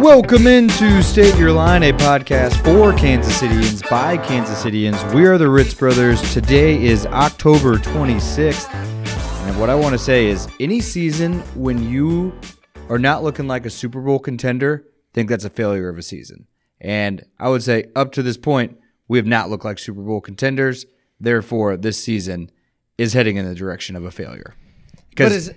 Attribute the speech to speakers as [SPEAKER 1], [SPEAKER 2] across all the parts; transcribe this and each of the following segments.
[SPEAKER 1] Welcome into State Your Line, a podcast for Kansas Cityans by Kansas Cityans. We are the Ritz Brothers. Today is October 26th. And what I want to say is any season when you are not looking like a Super Bowl contender, think that's a failure of a season. And I would say up to this point, we have not looked like Super Bowl contenders. Therefore, this season is heading in the direction of a failure. Because
[SPEAKER 2] is-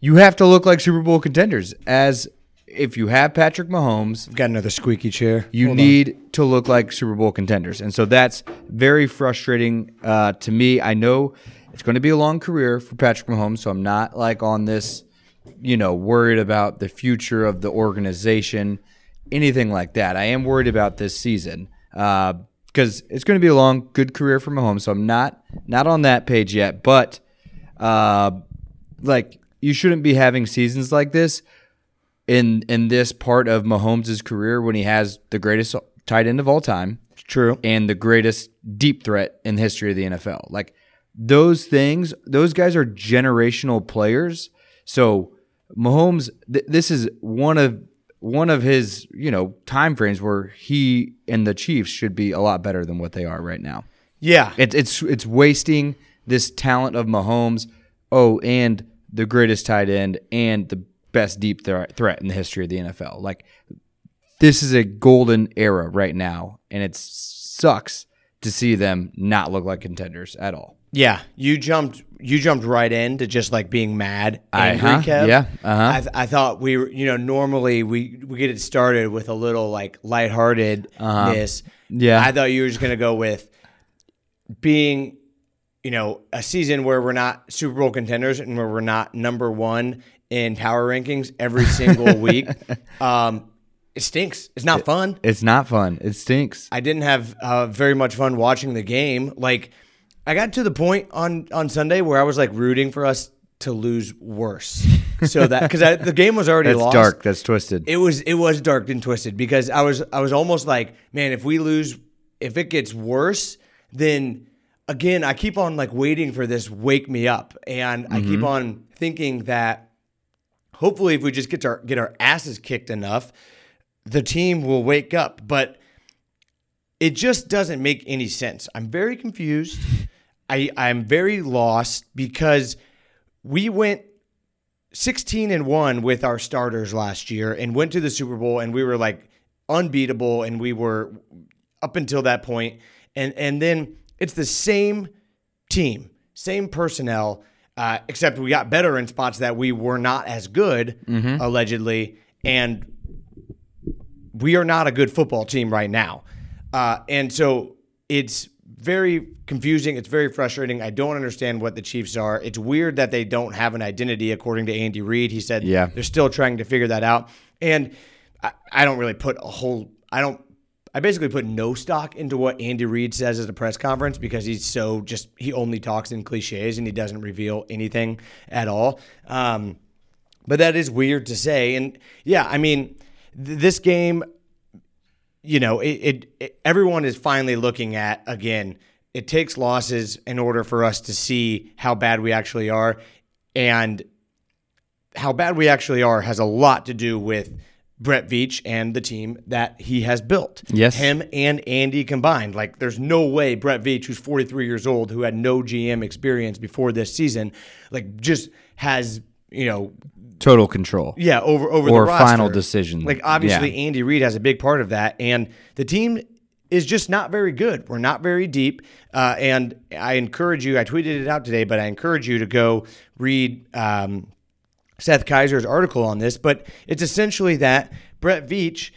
[SPEAKER 1] you have to look like Super Bowl contenders as if you have Patrick Mahomes,
[SPEAKER 2] Got another squeaky chair.
[SPEAKER 1] you
[SPEAKER 2] Hold on.
[SPEAKER 1] need to look like Super Bowl contenders. And so that's very frustrating uh, to me. I know it's going to be a long career for Patrick Mahomes, so I'm not like on this, you know, worried about the future of the organization, anything like that. I am worried about this season because it's going to be a long, good career for Mahomes. So I'm not not on that page yet, but uh, like you shouldn't be having seasons like this in in this part of Mahomes' career when he has the greatest tight end of all time
[SPEAKER 2] True.
[SPEAKER 1] and the greatest deep threat in the history of the NFL. Like those things, those guys are generational players. So Mahomes, th- this is one of one of his you know time frames where he and the Chiefs should be a lot better than what they are right now.
[SPEAKER 2] Yeah.
[SPEAKER 1] It's it's it's wasting this talent of Mahomes. Oh, and the greatest tight end and the best deep threat threat in the history of the NFL. Like this is a golden era right now, and it sucks to see them not look like contenders at all.
[SPEAKER 2] yeah. You jumped. You jumped right into just like being mad, angry,
[SPEAKER 1] Uh-huh.
[SPEAKER 2] Kev.
[SPEAKER 1] Yeah. Uh-huh.
[SPEAKER 2] I, th- I thought we were. You know, normally we we get it started with a little like lightheartedness.
[SPEAKER 1] Yeah.
[SPEAKER 2] I thought you were just gonna go with being, you know, a season where we're not Super Bowl contenders and where we're not number one in power rankings every single week. Um, it stinks. It's not fun.
[SPEAKER 1] It's not fun. It stinks.
[SPEAKER 2] I didn't have uh, very much fun watching the game. Like, I got to the point on on Sunday where I was like rooting for us to lose worse, so that because the game was already
[SPEAKER 1] That's
[SPEAKER 2] lost.
[SPEAKER 1] dark. That's twisted.
[SPEAKER 2] It was it was dark and twisted because I was I was almost like, man, if we lose, if it gets worse, then again, I keep on like waiting for this wake me up, and I keep on thinking that hopefully if we just get our get our asses kicked enough, the team will wake up. But it just doesn't make any sense. I'm very confused. I I'm very lost because we went 16 and 1 with our starters last year and went to the Super Bowl and we were like unbeatable and we were up until that point and and then it's the same team, same personnel uh, except we got better in spots that we were not as good allegedly and we are not a good football team right now. Uh, and so it's very confusing. It's very frustrating. I don't understand what the Chiefs are. It's weird that they don't have an identity, according to Andy Reid. He said
[SPEAKER 1] Yeah.
[SPEAKER 2] they're still trying to figure that out. And I, I don't really put a whole, I don't, I basically put no stock into what Andy Reid says at a press conference because he's so just, he only talks in cliches and he doesn't reveal anything at all. Um, but that is weird to say. And yeah, I mean, th- this game, you know, it, it, it everyone is finally looking at again. It takes losses in order for us to see how bad we actually are, and how bad we actually are has a lot to do with Brett Veach and the team that he has built.
[SPEAKER 1] Yes.
[SPEAKER 2] him and Andy combined. Like, there's no way Brett Veach, who's 43 years old, who had no GM experience before this season, like just has you know
[SPEAKER 1] Total control.
[SPEAKER 2] yeah, over over
[SPEAKER 1] Or
[SPEAKER 2] the roster.
[SPEAKER 1] final decision.
[SPEAKER 2] Like obviously,
[SPEAKER 1] Yeah.
[SPEAKER 2] Andy Reid has a big part of that, and the team is just not very good. We're not very deep, uh, and I encourage you. I tweeted it out today, but I encourage you to go read um, Seth Keysor's article on this. But it's essentially that Brett Veach.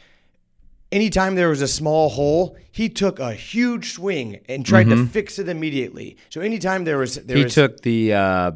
[SPEAKER 2] Anytime there was a small hole, he took a huge swing and tried to fix it immediately. So anytime there was, there
[SPEAKER 1] Mm-hmm. He
[SPEAKER 2] was
[SPEAKER 1] took the uh,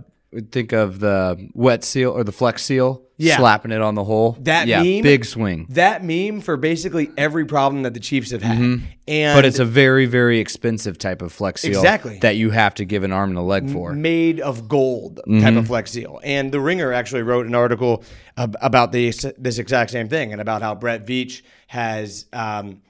[SPEAKER 1] think of the wet seal or the flex seal,
[SPEAKER 2] Yeah.
[SPEAKER 1] slapping it on the hole.
[SPEAKER 2] That
[SPEAKER 1] yeah,
[SPEAKER 2] meme-
[SPEAKER 1] big swing.
[SPEAKER 2] that meme for basically every problem that the Chiefs have had. And
[SPEAKER 1] Mm-hmm. But it's a very, very expensive type of flex seal
[SPEAKER 2] Exactly.
[SPEAKER 1] that you have to give an arm and a leg for.
[SPEAKER 2] made of gold type
[SPEAKER 1] Mm-hmm.
[SPEAKER 2] of flex seal. And the Ringer actually wrote an article about this this exact same thing and about how Brett Veach has um,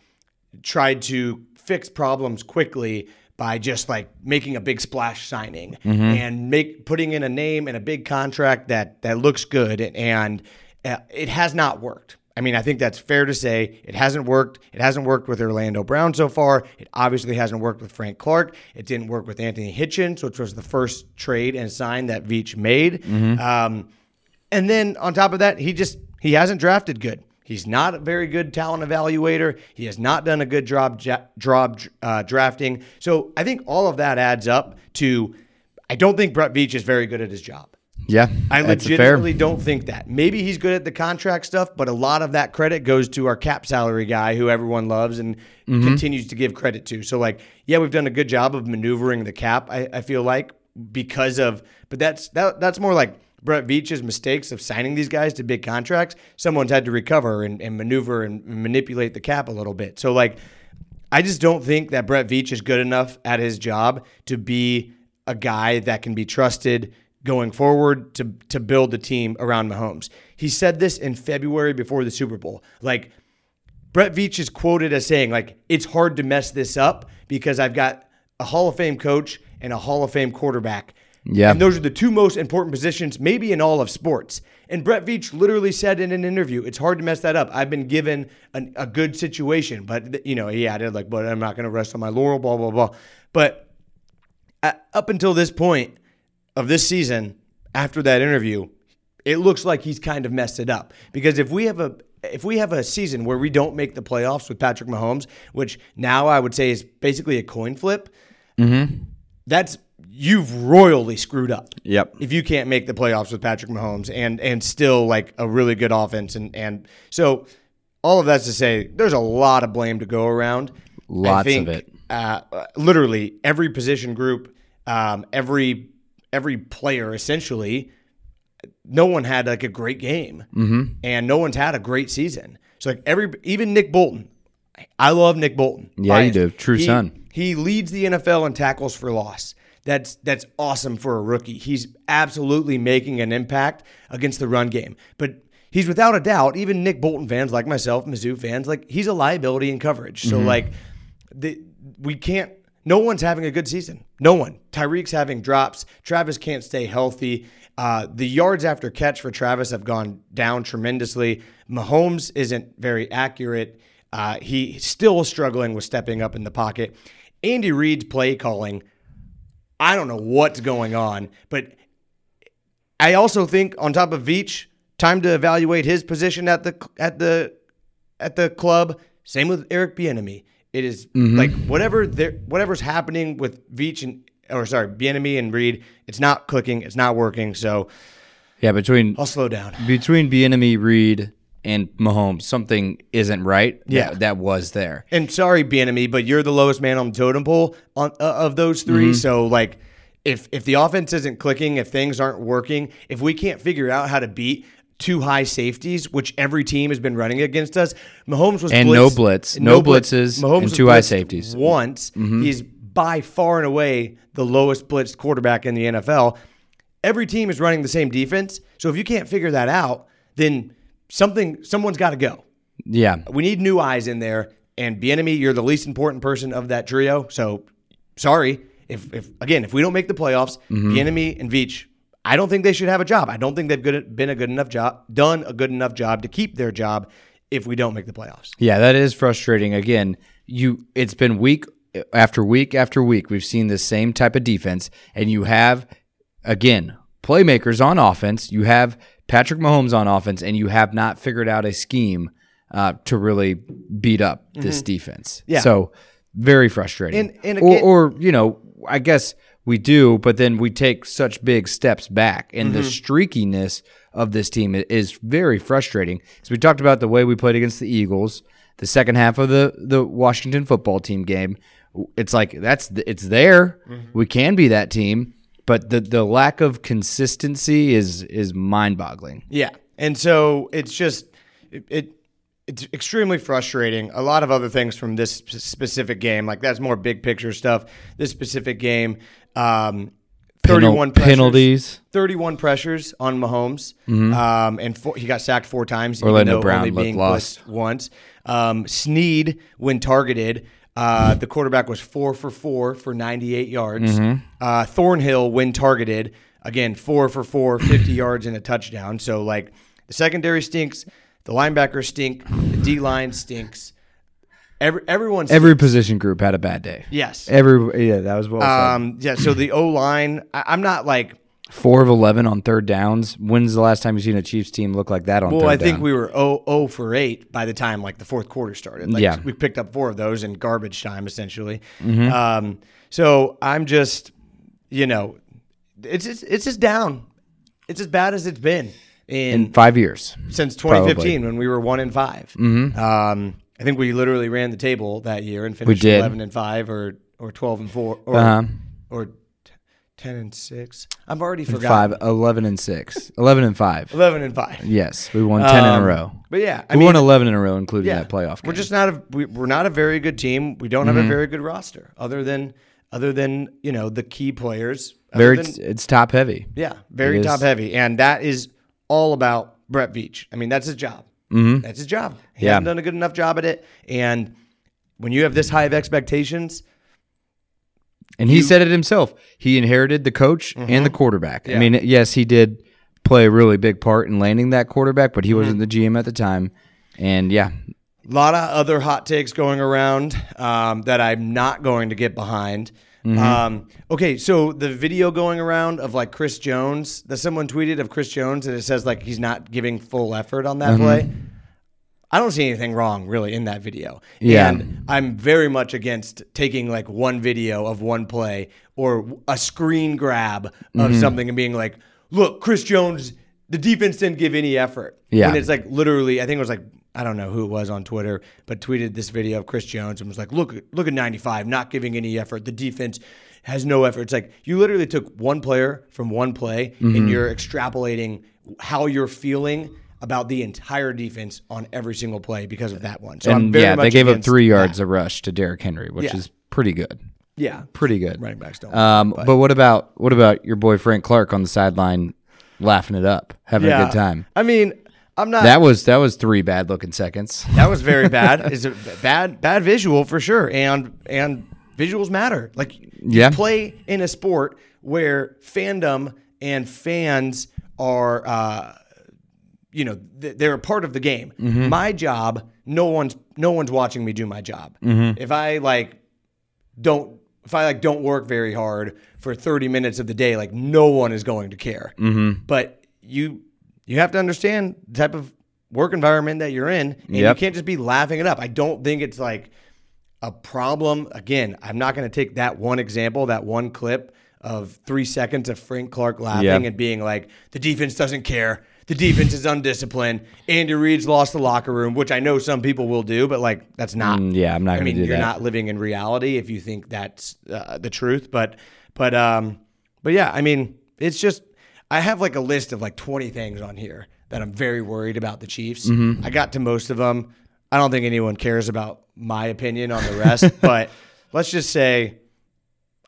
[SPEAKER 2] tried to fix problems quickly by just like making a big splash signing
[SPEAKER 1] Mm-hmm.
[SPEAKER 2] and make putting in a name and a big contract that that looks good and uh, it has not worked. I mean, I think that's fair to say. It hasn't worked. It hasn't worked with Orlando Brown so far. It obviously hasn't worked with Frank Clark. It didn't work with Anthony Hitchens, which was the first trade and sign that Veach made. Um, and then on top of that, he just he hasn't drafted good. He's not a very good talent evaluator. He has not done a good job job uh, drafting. So I think all of that adds up to. I don't think Brett Veach is very good at his job.
[SPEAKER 1] Yeah,
[SPEAKER 2] I legitimately don't think that. Maybe he's good at the contract stuff, but a lot of that credit goes to our cap salary guy who everyone loves and
[SPEAKER 1] Mm-hmm.
[SPEAKER 2] continues to give credit to. So, like, yeah, we've done a good job of maneuvering the cap. I, I feel like because of, but that's that that's more like Brett Veach's mistakes of signing these guys to big contracts. Someone's had to recover and, and maneuver and manipulate the cap a little bit. So, like, I just don't think that Brett Veach is good enough at his job to be a guy that can be trusted going forward to to build the team around Mahomes. He said this in February before the Super Bowl. Like Brett Veach is quoted as saying, like, it's hard to mess this up because I've got a Hall of Fame coach and a Hall of Fame quarterback.
[SPEAKER 1] Yeah.
[SPEAKER 2] And those are the two most important positions, maybe in all of sports. And Brett Veach literally said in an interview, it's hard to mess that up. I've been given an, a good situation, but, you know, he added, like, but I'm not going to rest on my laurel, blah, blah, blah. But uh, up until this point of this season, after that interview, it looks like he's kind of messed it up. Because if we have a if we have a season where we don't make the playoffs with Patrick Mahomes, which now I would say is basically a coin flip, that's you've royally screwed up.
[SPEAKER 1] Yep.
[SPEAKER 2] If you can't make the playoffs with Patrick Mahomes and and still like a really good offense and and so all of that's to say there's a lot of blame to go around.
[SPEAKER 1] Lots of
[SPEAKER 2] think,
[SPEAKER 1] it.
[SPEAKER 2] Uh, literally every position group, um, every every player essentially no one had like a great game, mm-hmm. and no one's had a great season. So like every even Nick Bolton, I love Nick Bolton.
[SPEAKER 1] Yeah, you do. True
[SPEAKER 2] He-
[SPEAKER 1] son.
[SPEAKER 2] He leads the NFL in tackles for loss. That's that's awesome for a rookie. He's absolutely making an impact against the run game. But he's without a doubt, even Nick Bolton fans like myself, Mizzou fans, like he's a liability in coverage. So like the we can't no one's having a good season. No one. Tyreek's having drops. Travis can't stay healthy. Uh, the yards after catch for Travis have gone down tremendously. Mahomes isn't very accurate. Uh, he's still struggling with stepping up in the pocket. Andy Reid's play calling, I don't know what's going on, but I also think on top of Veach, time to evaluate his position at the at the at the club. Same with Eric Bieniemy. It is mm-hmm. like whatever there whatever's happening with Veach and or sorry Bieniemy and Reid, it's not clicking, it's not working. So
[SPEAKER 1] Yeah, between
[SPEAKER 2] I'll slow down.
[SPEAKER 1] between Bieniemy, Reid, and Mahomes, something isn't right.
[SPEAKER 2] Yeah.
[SPEAKER 1] that, was there.
[SPEAKER 2] And sorry, Bieniemy, but you're the lowest man on the totem pole on, uh, of those 3 So like, if if the offense isn't clicking, if things aren't working, if we can't figure out how to beat two high safeties, which every team has been running against us, Mahomes was
[SPEAKER 1] And no blitz. No blitzes and
[SPEAKER 2] was
[SPEAKER 1] two high safeties.
[SPEAKER 2] Once he's by far and away the lowest blitzed quarterback in the NFL. Every team is running the same defense. So if you can't figure that out, then something someone's got to go.
[SPEAKER 1] Yeah,
[SPEAKER 2] We need new eyes in there. And Bieniemy, you're the least important person of that trio. So sorry. If, if again, if we don't make the playoffs,
[SPEAKER 1] Mm-hmm.
[SPEAKER 2] Bieniemy and Veach, I don't think they should have a job. I don't think they've good, been a good enough job, done a good enough job to keep their job if we don't make the playoffs.
[SPEAKER 1] yeah, that is frustrating. Again, you it's been week after week after week. We've seen the same type of defense, and you have again playmakers on offense. You have Patrick Mahomes on offense, and you have not figured out a scheme uh, to really beat up this defense.
[SPEAKER 2] Mm-hmm. Yeah.
[SPEAKER 1] So very frustrating.
[SPEAKER 2] And- and
[SPEAKER 1] or,
[SPEAKER 2] again-
[SPEAKER 1] or you know, I guess we do, but then we take such big steps back, and the
[SPEAKER 2] Mm-hmm.
[SPEAKER 1] streakiness of this team is very frustrating. Because we talked about the way we played against the Eagles, the second half of the the Washington football team game. It's like that's it's there.
[SPEAKER 2] Mm-hmm.
[SPEAKER 1] We can be that team, but the the lack of consistency is is mind boggling.
[SPEAKER 2] Yeah, and so it's just it, it it's extremely frustrating. A lot of other things from this specific game, like that's more big picture stuff. This specific game, um, thirty-one pressures,
[SPEAKER 1] penalties.
[SPEAKER 2] 31 pressures on Mahomes, um, and four, he got sacked four times.
[SPEAKER 1] Orlando Brown
[SPEAKER 2] only being
[SPEAKER 1] lost.
[SPEAKER 2] once. Um, Sneed, when targeted, uh, the quarterback was four for four for 98 yards.
[SPEAKER 1] Mm-hmm.
[SPEAKER 2] Uh, Thornhill, when targeted, again four for four, 50 yards and a touchdown. So like the secondary stinks. The linebackers stink. The D line stinks. Every everyone.
[SPEAKER 1] Every position group had a bad day.
[SPEAKER 2] yes.
[SPEAKER 1] Every yeah, that was said.
[SPEAKER 2] Um. Yeah. So the O line. I'm not like.
[SPEAKER 1] Four of eleven on third downs. When's the last time you've seen a Chiefs team look like that on
[SPEAKER 2] Well, I think
[SPEAKER 1] down?
[SPEAKER 2] we were 0, 0 for 8 by the time like the fourth quarter started. Like,
[SPEAKER 1] Yeah.
[SPEAKER 2] We picked up four of those in garbage time, essentially.
[SPEAKER 1] Mm-hmm.
[SPEAKER 2] Um, so I'm just, you know, it's just, it's just down. It's as bad as it's been in,
[SPEAKER 1] in five years.
[SPEAKER 2] since 2015 when we were one in 5 Mm-hmm. Um, I think we literally ran the table that year and finished
[SPEAKER 1] did.
[SPEAKER 2] 11 and five or or 12 and four or
[SPEAKER 1] Uh-huh.
[SPEAKER 2] or 10 and six. I've already
[SPEAKER 1] Five,
[SPEAKER 2] forgotten.
[SPEAKER 1] 11 and six. 11 and five.
[SPEAKER 2] 11 and five.
[SPEAKER 1] Yes, we won ten in
[SPEAKER 2] Um,
[SPEAKER 1] a row.
[SPEAKER 2] But yeah, I
[SPEAKER 1] we
[SPEAKER 2] mean,
[SPEAKER 1] won eleven in a row, including that playoff game.
[SPEAKER 2] We're just not a we, we're not a very good team. We don't have
[SPEAKER 1] Mm-hmm.
[SPEAKER 2] a very good roster other than other than you know the key players. Other
[SPEAKER 1] very.
[SPEAKER 2] than-
[SPEAKER 1] It's, it's top heavy.
[SPEAKER 2] yeah, very
[SPEAKER 1] it is.
[SPEAKER 2] top heavy, and that is all about Brett Veach. I mean, that's his job. Mm-hmm. That's his job. He
[SPEAKER 1] Yeah.
[SPEAKER 2] hasn't done a good enough job at it, and when you have this high of expectations,
[SPEAKER 1] And he said it himself. He inherited the coach and the quarterback. I mean, yes, he did play a really big part in landing that quarterback, but he wasn't the GM at the time. And yeah,
[SPEAKER 2] a lot of other hot takes going around um, that I'm not going to get behind. Um, okay, so the video going around of like Chris Jones, that someone tweeted of Chris Jones, and it says like he's not giving full effort on that play. I don't see anything wrong really in that video.
[SPEAKER 1] Yeah.
[SPEAKER 2] And I'm very much against taking like one video of one play or a screen grab of
[SPEAKER 1] Mm-hmm.
[SPEAKER 2] something and being like, look, Chris Jones, the defense didn't give any effort.
[SPEAKER 1] Yeah.
[SPEAKER 2] And it's like literally, I think it was like, I don't know who it was on Twitter, but tweeted this video of Chris Jones and was like, look, look at 95, not giving any effort. The defense has no effort. It's like you literally took one player from one play
[SPEAKER 1] Mm-hmm.
[SPEAKER 2] and you're extrapolating how you're feeling about the entire defense on every single play because of that one. So I'm
[SPEAKER 1] and yeah, they gave up three
[SPEAKER 2] that.
[SPEAKER 1] yards a rush to Derrick Henry, which
[SPEAKER 2] Yeah.
[SPEAKER 1] is pretty good.
[SPEAKER 2] Yeah,
[SPEAKER 1] Pretty good.
[SPEAKER 2] running backs don't.
[SPEAKER 1] Um, but what about what about your boy Frank Clark on the sideline, laughing it up, having a good time?
[SPEAKER 2] I mean, I'm not.
[SPEAKER 1] That was that was three bad looking seconds.
[SPEAKER 2] That was very bad. Is it bad bad visual for sure, and and visuals matter. Like you
[SPEAKER 1] Yeah.
[SPEAKER 2] play in a sport where fandom and fans are, uh, you know, th- they're a part of the game.
[SPEAKER 1] Mm-hmm.
[SPEAKER 2] My job, no one's no one's watching me do my job.
[SPEAKER 1] Mm-hmm.
[SPEAKER 2] If I like don't if I like don't work very hard for 30 minutes of the day, like no one is going to care. Mm-hmm. But you you have to understand the type of work environment that you're in, and
[SPEAKER 1] Yep.
[SPEAKER 2] you can't just be laughing it up. I don't think it's like a problem. Again, I'm not going to take that one example, that one clip of three seconds of Frank Clark laughing
[SPEAKER 1] Yeah.
[SPEAKER 2] and being like, the defense doesn't care. The defense is undisciplined. Andy Reid's lost the locker room, which I know some people will do, but like that's not.
[SPEAKER 1] Mm, yeah, I'm not
[SPEAKER 2] I mean, you're
[SPEAKER 1] that.
[SPEAKER 2] not living in reality if you think that's uh, the truth. But, but, um, but yeah, I mean, it's just I have like a list of like 20 things on here that I'm very worried about the Chiefs.
[SPEAKER 1] Mm-hmm.
[SPEAKER 2] I got to most of them. I don't think anyone cares about my opinion on the rest, but let's just say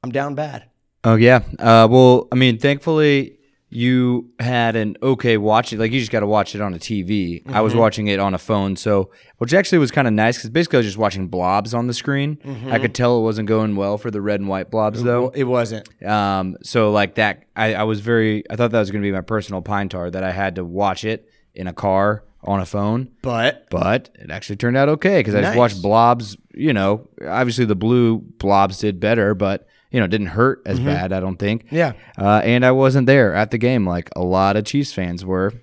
[SPEAKER 2] I'm down bad.
[SPEAKER 1] Oh yeah. Uh, well, I mean, thankfully you had an okay watch it. Like you just got to watch it on a TV. I
[SPEAKER 2] Mm-hmm.
[SPEAKER 1] was watching it on a phone, so which actually was kind of nice because basically I was just watching blobs on the screen.
[SPEAKER 2] Mm-hmm.
[SPEAKER 1] I could tell it wasn't going well for the red and white blobs though.
[SPEAKER 2] It wasn't.
[SPEAKER 1] Um, so like that, I, I was very. I thought that was going to be my personal pine tar that I had to watch it in a car on a phone.
[SPEAKER 2] But
[SPEAKER 1] But it actually turned out okay because I just watched blobs. You know, obviously the blue blobs did better, but you know, didn't hurt as bad. I don't think.
[SPEAKER 2] Mm-hmm. Yeah.
[SPEAKER 1] Uh, and I wasn't there at the game like a lot of Chiefs fans were,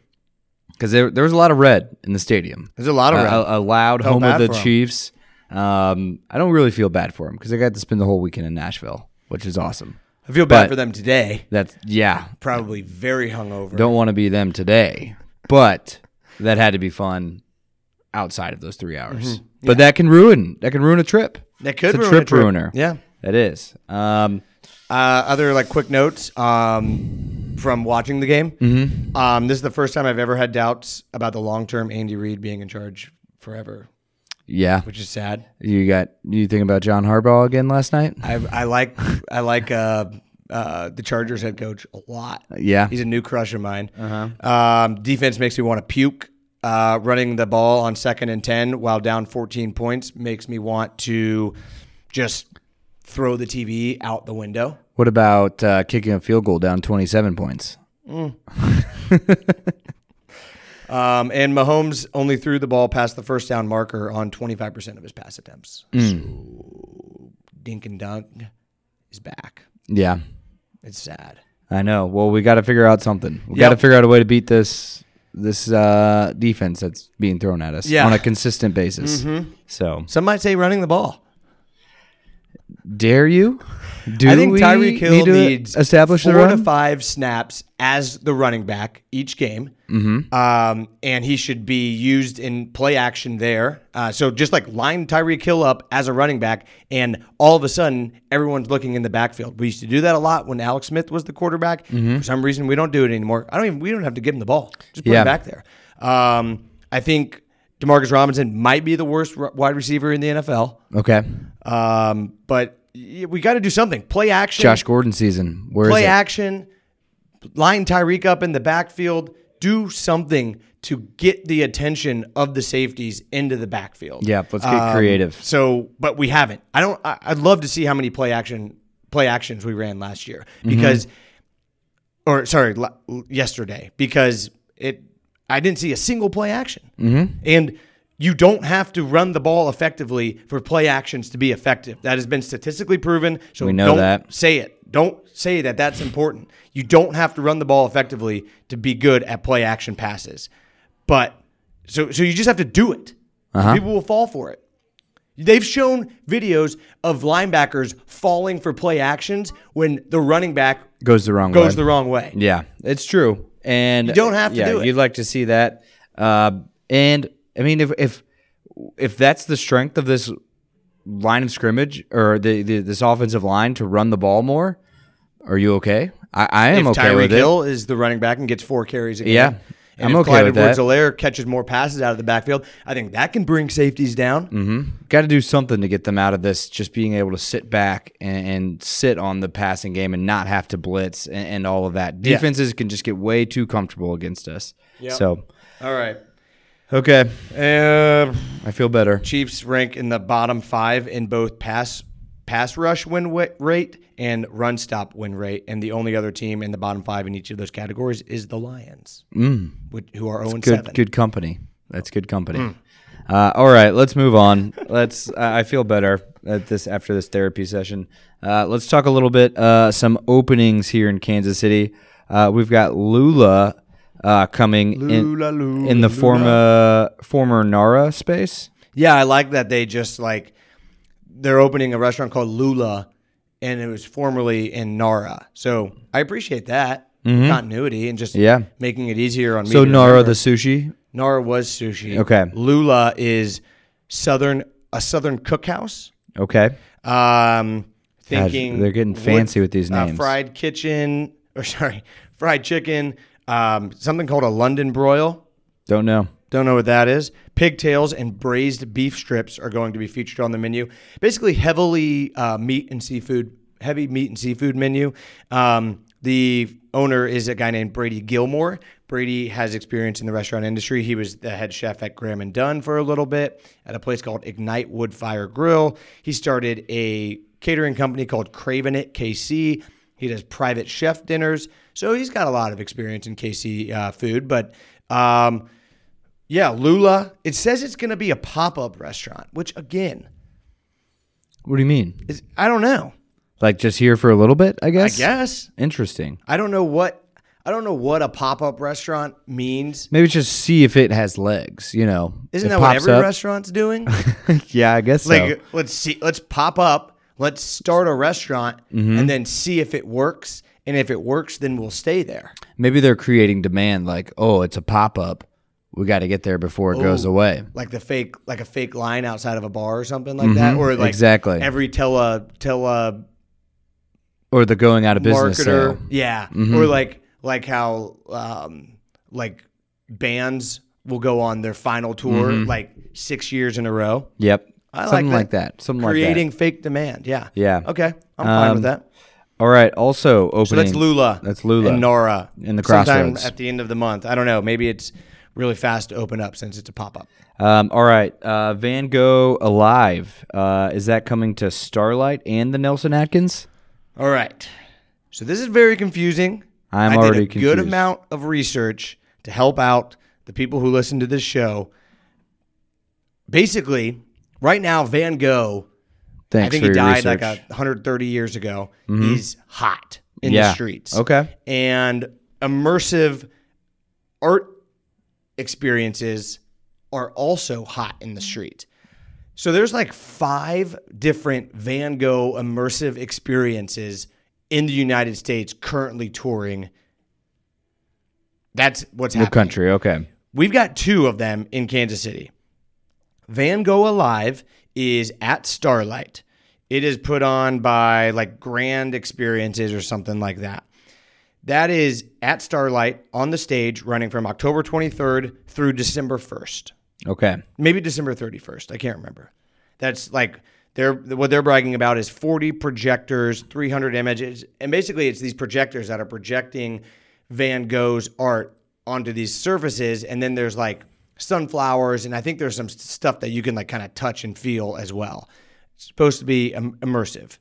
[SPEAKER 1] because there there was a lot of red in the stadium.
[SPEAKER 2] there's a lot of
[SPEAKER 1] A-
[SPEAKER 2] red.
[SPEAKER 1] a, a loud home of the. Chiefs. Um, I don't really feel bad for them because I got to spend the whole weekend in Nashville, which is awesome.
[SPEAKER 2] I feel bad
[SPEAKER 1] but-
[SPEAKER 2] for them today.
[SPEAKER 1] That's yeah.
[SPEAKER 2] Probably very hungover.
[SPEAKER 1] Don't want to be them today, but that had to be fun outside of those three hours. But that can ruin that can ruin a trip.
[SPEAKER 2] that could
[SPEAKER 1] it's a
[SPEAKER 2] ruin
[SPEAKER 1] trip ruiner.
[SPEAKER 2] Yeah.
[SPEAKER 1] That is. Um,
[SPEAKER 2] Uh, other like quick notes um, from watching the game. Mm-hmm. Um, this is the first time I've ever had doubts about the long term Andy Reid being in charge forever,
[SPEAKER 1] yeah.
[SPEAKER 2] which is sad.
[SPEAKER 1] You got you think about John Harbaugh again last night?
[SPEAKER 2] I, I like I like uh, uh, the Chargers head coach a lot.
[SPEAKER 1] Yeah.
[SPEAKER 2] He's a new crush of mine. Um, defense makes me want to puke. Uh, running the ball on second and 10 while down 14 points makes me want to just throw the TV out the window.
[SPEAKER 1] What about uh, kicking a field goal down 27 points?
[SPEAKER 2] Um, Um, and Mahomes only threw the ball past the first down marker on 25% of his pass attempts. So Dink and Dunk is back.
[SPEAKER 1] Yeah,
[SPEAKER 2] It's sad.
[SPEAKER 1] I know. Well, we got to figure out something. We got to figure out a way to beat this this uh, defense that's being thrown at us
[SPEAKER 2] Yeah.
[SPEAKER 1] on a consistent basis. So,
[SPEAKER 2] Some might say running the ball.
[SPEAKER 1] Dare you? Do
[SPEAKER 2] I think
[SPEAKER 1] we
[SPEAKER 2] Tyreek Hill needs
[SPEAKER 1] establish the
[SPEAKER 2] four to five snaps as the running back each game, mm-hmm. um, and he should be used in play action there. Uh, so just like line Tyreek Hill up as a running back, and all of a sudden everyone's looking in the backfield. We used to do that a lot when Alex Smith was the quarterback.
[SPEAKER 1] Mm-hmm.
[SPEAKER 2] For some reason, we don't do it anymore. I don't even. We don't have to give him the ball. Just put
[SPEAKER 1] Yeah.
[SPEAKER 2] him back there. Um, I think Demarcus Robinson might be the worst wide receiver in the NFL.
[SPEAKER 1] Okay,
[SPEAKER 2] Um, but we got to do something. Play action
[SPEAKER 1] Josh Gordon season. Where is
[SPEAKER 2] play action, line Tyreek up in the backfield, do something to get the attention of the safeties into the backfield.
[SPEAKER 1] Yeah, let's get
[SPEAKER 2] Um,
[SPEAKER 1] creative.
[SPEAKER 2] So, but we haven't. I don't. I, I'd love to see how many play action play actions we ran last year
[SPEAKER 1] Mm-hmm.
[SPEAKER 2] because, or sorry, yesterday because it. I didn't see a single play action,
[SPEAKER 1] Mm-hmm.
[SPEAKER 2] and you don't have to run the ball effectively for play actions to be effective. That has been statistically proven. So
[SPEAKER 1] We know
[SPEAKER 2] don't
[SPEAKER 1] that.
[SPEAKER 2] say it. Don't say that that's important. You don't have to run the ball effectively to be good at play action passes. But so so you just have to do it.
[SPEAKER 1] Uh-huh.
[SPEAKER 2] People will fall for it. They've shown videos of linebackers falling for play actions when the running back
[SPEAKER 1] Goes the wrong
[SPEAKER 2] goes
[SPEAKER 1] way.
[SPEAKER 2] the wrong way.
[SPEAKER 1] Yeah, it's true. And you
[SPEAKER 2] don't have to
[SPEAKER 1] yeah,
[SPEAKER 2] do it.
[SPEAKER 1] You'd like to see that. Uh, and I mean, if if if that's the strength of this line of scrimmage or the, the this offensive line to run the ball more, are you okay? I, I am
[SPEAKER 2] if
[SPEAKER 1] okay
[SPEAKER 2] Tyreek
[SPEAKER 1] with it.
[SPEAKER 2] If Tyreek Hill is the running back and gets four carries a game.
[SPEAKER 1] Yeah.
[SPEAKER 2] And
[SPEAKER 1] I'm
[SPEAKER 2] if
[SPEAKER 1] okay
[SPEAKER 2] Clyde
[SPEAKER 1] with that.
[SPEAKER 2] Edwards-Helaire catches more passes out of the backfield, I think that can bring safeties down. Mm-hmm.
[SPEAKER 1] Got to do something to get them out of this. Just being able to sit back and, and sit on the passing game and not have to blitz and, and all of that.
[SPEAKER 2] Yeah.
[SPEAKER 1] Defenses can just get way too comfortable against us. So
[SPEAKER 2] All right.
[SPEAKER 1] Okay,
[SPEAKER 2] Uh,
[SPEAKER 1] I feel better.
[SPEAKER 2] Chiefs rank in the bottom five in both pass pass rush win rate and run stop win rate, and the only other team in the bottom five in each of those categories is the Lions, which, who are zero and
[SPEAKER 1] good
[SPEAKER 2] seven.
[SPEAKER 1] good company. That's good company. Uh, all right, let's move on. Let's. I I feel better at this after this therapy session. Uh, let's talk a little bit. Uh, some openings here in Kansas City. Uh, we've got Lula uh, coming
[SPEAKER 2] Lula,
[SPEAKER 1] in
[SPEAKER 2] Lula,
[SPEAKER 1] in the
[SPEAKER 2] Lula.
[SPEAKER 1] former former Nara space.
[SPEAKER 2] Yeah, I like that they just like they're opening a restaurant called Lula, and it was formerly in Nara. So I appreciate that continuity and just
[SPEAKER 1] Mm-hmm. Yeah.
[SPEAKER 2] making it easier on me.
[SPEAKER 1] So
[SPEAKER 2] to
[SPEAKER 1] Nara
[SPEAKER 2] remember.
[SPEAKER 1] the sushi.
[SPEAKER 2] Nara was sushi.
[SPEAKER 1] Okay.
[SPEAKER 2] Lula is southern a southern cookhouse.
[SPEAKER 1] Okay.
[SPEAKER 2] Um, thinking
[SPEAKER 1] they're getting fancy with these
[SPEAKER 2] uh,
[SPEAKER 1] names.
[SPEAKER 2] fried kitchen, or sorry, fried chicken. Um, something called a London broil.
[SPEAKER 1] Don't know.
[SPEAKER 2] Don't know what that is. Pigtails and braised beef strips are going to be featured on the menu. Basically, heavily uh, meat and seafood, heavy meat and seafood menu. Um, the owner is a guy named Brady Gilmore. Brady has experience in the restaurant industry. He was the head chef at Gram and Dun for a little bit at a place called Ignite Wood Fire Grill. He started a catering company called Craven It KC. He does private chef dinners, so he's got a lot of experience in KC uh, food. But um, yeah, Lula. It says it's going to be a pop up restaurant, which again,
[SPEAKER 1] What do you mean?
[SPEAKER 2] is I don't know.
[SPEAKER 1] Like just here for a little bit? I guess.
[SPEAKER 2] I
[SPEAKER 1] guess.
[SPEAKER 2] guess
[SPEAKER 1] Interesting.
[SPEAKER 2] I don't know what I don't know what a pop up restaurant means.
[SPEAKER 1] Maybe just see if it has legs. You know,
[SPEAKER 2] Isn't
[SPEAKER 1] It
[SPEAKER 2] that what
[SPEAKER 1] pops
[SPEAKER 2] every
[SPEAKER 1] up.
[SPEAKER 2] restaurant's doing?
[SPEAKER 1] yeah, I guess so.
[SPEAKER 2] like, let's see, let's pop up, let's start a restaurant,
[SPEAKER 1] Mm-hmm.
[SPEAKER 2] and then see if it works. And if it works, then we'll stay there.
[SPEAKER 1] Maybe they're creating demand. Like, oh, it's a pop up. We got to get there before it goes away.
[SPEAKER 2] Like the fake, like a fake line outside of a bar or something like that, or like
[SPEAKER 1] Mm-hmm. Exactly.
[SPEAKER 2] every tele tele
[SPEAKER 1] Or the going out of business
[SPEAKER 2] marketer.
[SPEAKER 1] sale.
[SPEAKER 2] Yeah.
[SPEAKER 1] Mm-hmm.
[SPEAKER 2] Or like like how um like bands will go on their final tour like six years in a row.
[SPEAKER 1] Yep.
[SPEAKER 2] I
[SPEAKER 1] Mm-hmm. Something
[SPEAKER 2] like
[SPEAKER 1] like that. Something
[SPEAKER 2] Creating
[SPEAKER 1] like
[SPEAKER 2] fake demand. Yeah.
[SPEAKER 1] Yeah.
[SPEAKER 2] Okay. I'm fine
[SPEAKER 1] Um,
[SPEAKER 2] with that.
[SPEAKER 1] All right. Also opening.
[SPEAKER 2] So that's Lula.
[SPEAKER 1] That's Lula.
[SPEAKER 2] And Nora.
[SPEAKER 1] In the
[SPEAKER 2] Sometime
[SPEAKER 1] Crossroads.
[SPEAKER 2] at the end of the month. I don't know. Maybe it's really fast to open up since it's a pop up.
[SPEAKER 1] Um, all right. Uh, Van Gogh Alive. Uh, is that coming to Starlight and the Nelson Atkins?
[SPEAKER 2] All right. So this is very confusing.
[SPEAKER 1] I'm
[SPEAKER 2] I
[SPEAKER 1] already
[SPEAKER 2] did a good
[SPEAKER 1] confused.
[SPEAKER 2] amount of research to help out the people who listen to this show, basically, right now, Van Gogh,
[SPEAKER 1] Thanks
[SPEAKER 2] I think he died
[SPEAKER 1] research.
[SPEAKER 2] like a 130 years ago. Mm-hmm. He's hot in
[SPEAKER 1] Yeah.
[SPEAKER 2] the streets.
[SPEAKER 1] Okay.
[SPEAKER 2] And immersive art experiences are also hot in the street. So there's like five different Van Gogh immersive experiences in the United States currently touring. That's what's
[SPEAKER 1] the
[SPEAKER 2] happening.
[SPEAKER 1] country. Okay.
[SPEAKER 2] We've got two of them in Kansas City. Van Gogh Alive is at Starlight. It is put on by like Grande Experiences or something like that. That is at Starlight on the stage running from October 23rd through December 1st.
[SPEAKER 1] Okay.
[SPEAKER 2] Maybe December 31st. I can't remember. That's like they're what they're bragging about is 40 projectors, 300 images, and basically it's these projectors that are projecting Van Gogh's art onto these surfaces, and then there's like sunflowers, and I think there's some stuff that you can like kind of touch and feel as well. It's supposed to be im- immersive.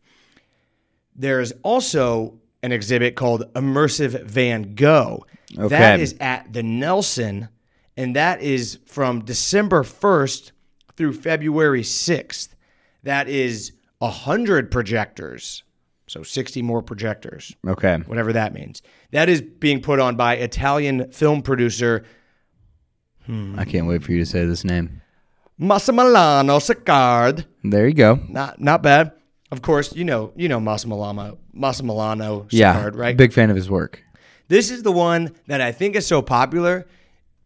[SPEAKER 2] There's also an exhibit called Immersive Van Gogh. That
[SPEAKER 1] Okay.
[SPEAKER 2] is at the Nelson, and that is from December 1st through February 6th. That is 100 projectors. So 60 more projectors,
[SPEAKER 1] Okay.
[SPEAKER 2] whatever that means. That is being put on by Italian film producer
[SPEAKER 1] I can't wait for you to say this name.
[SPEAKER 2] Massimiliano Siccardi.
[SPEAKER 1] There you go.
[SPEAKER 2] Not not bad. Of course, you know you know Massimiliano Massimiliano Siccardi,
[SPEAKER 1] Yeah.
[SPEAKER 2] right?
[SPEAKER 1] Big fan of his work.
[SPEAKER 2] This is the one that I think is so popular.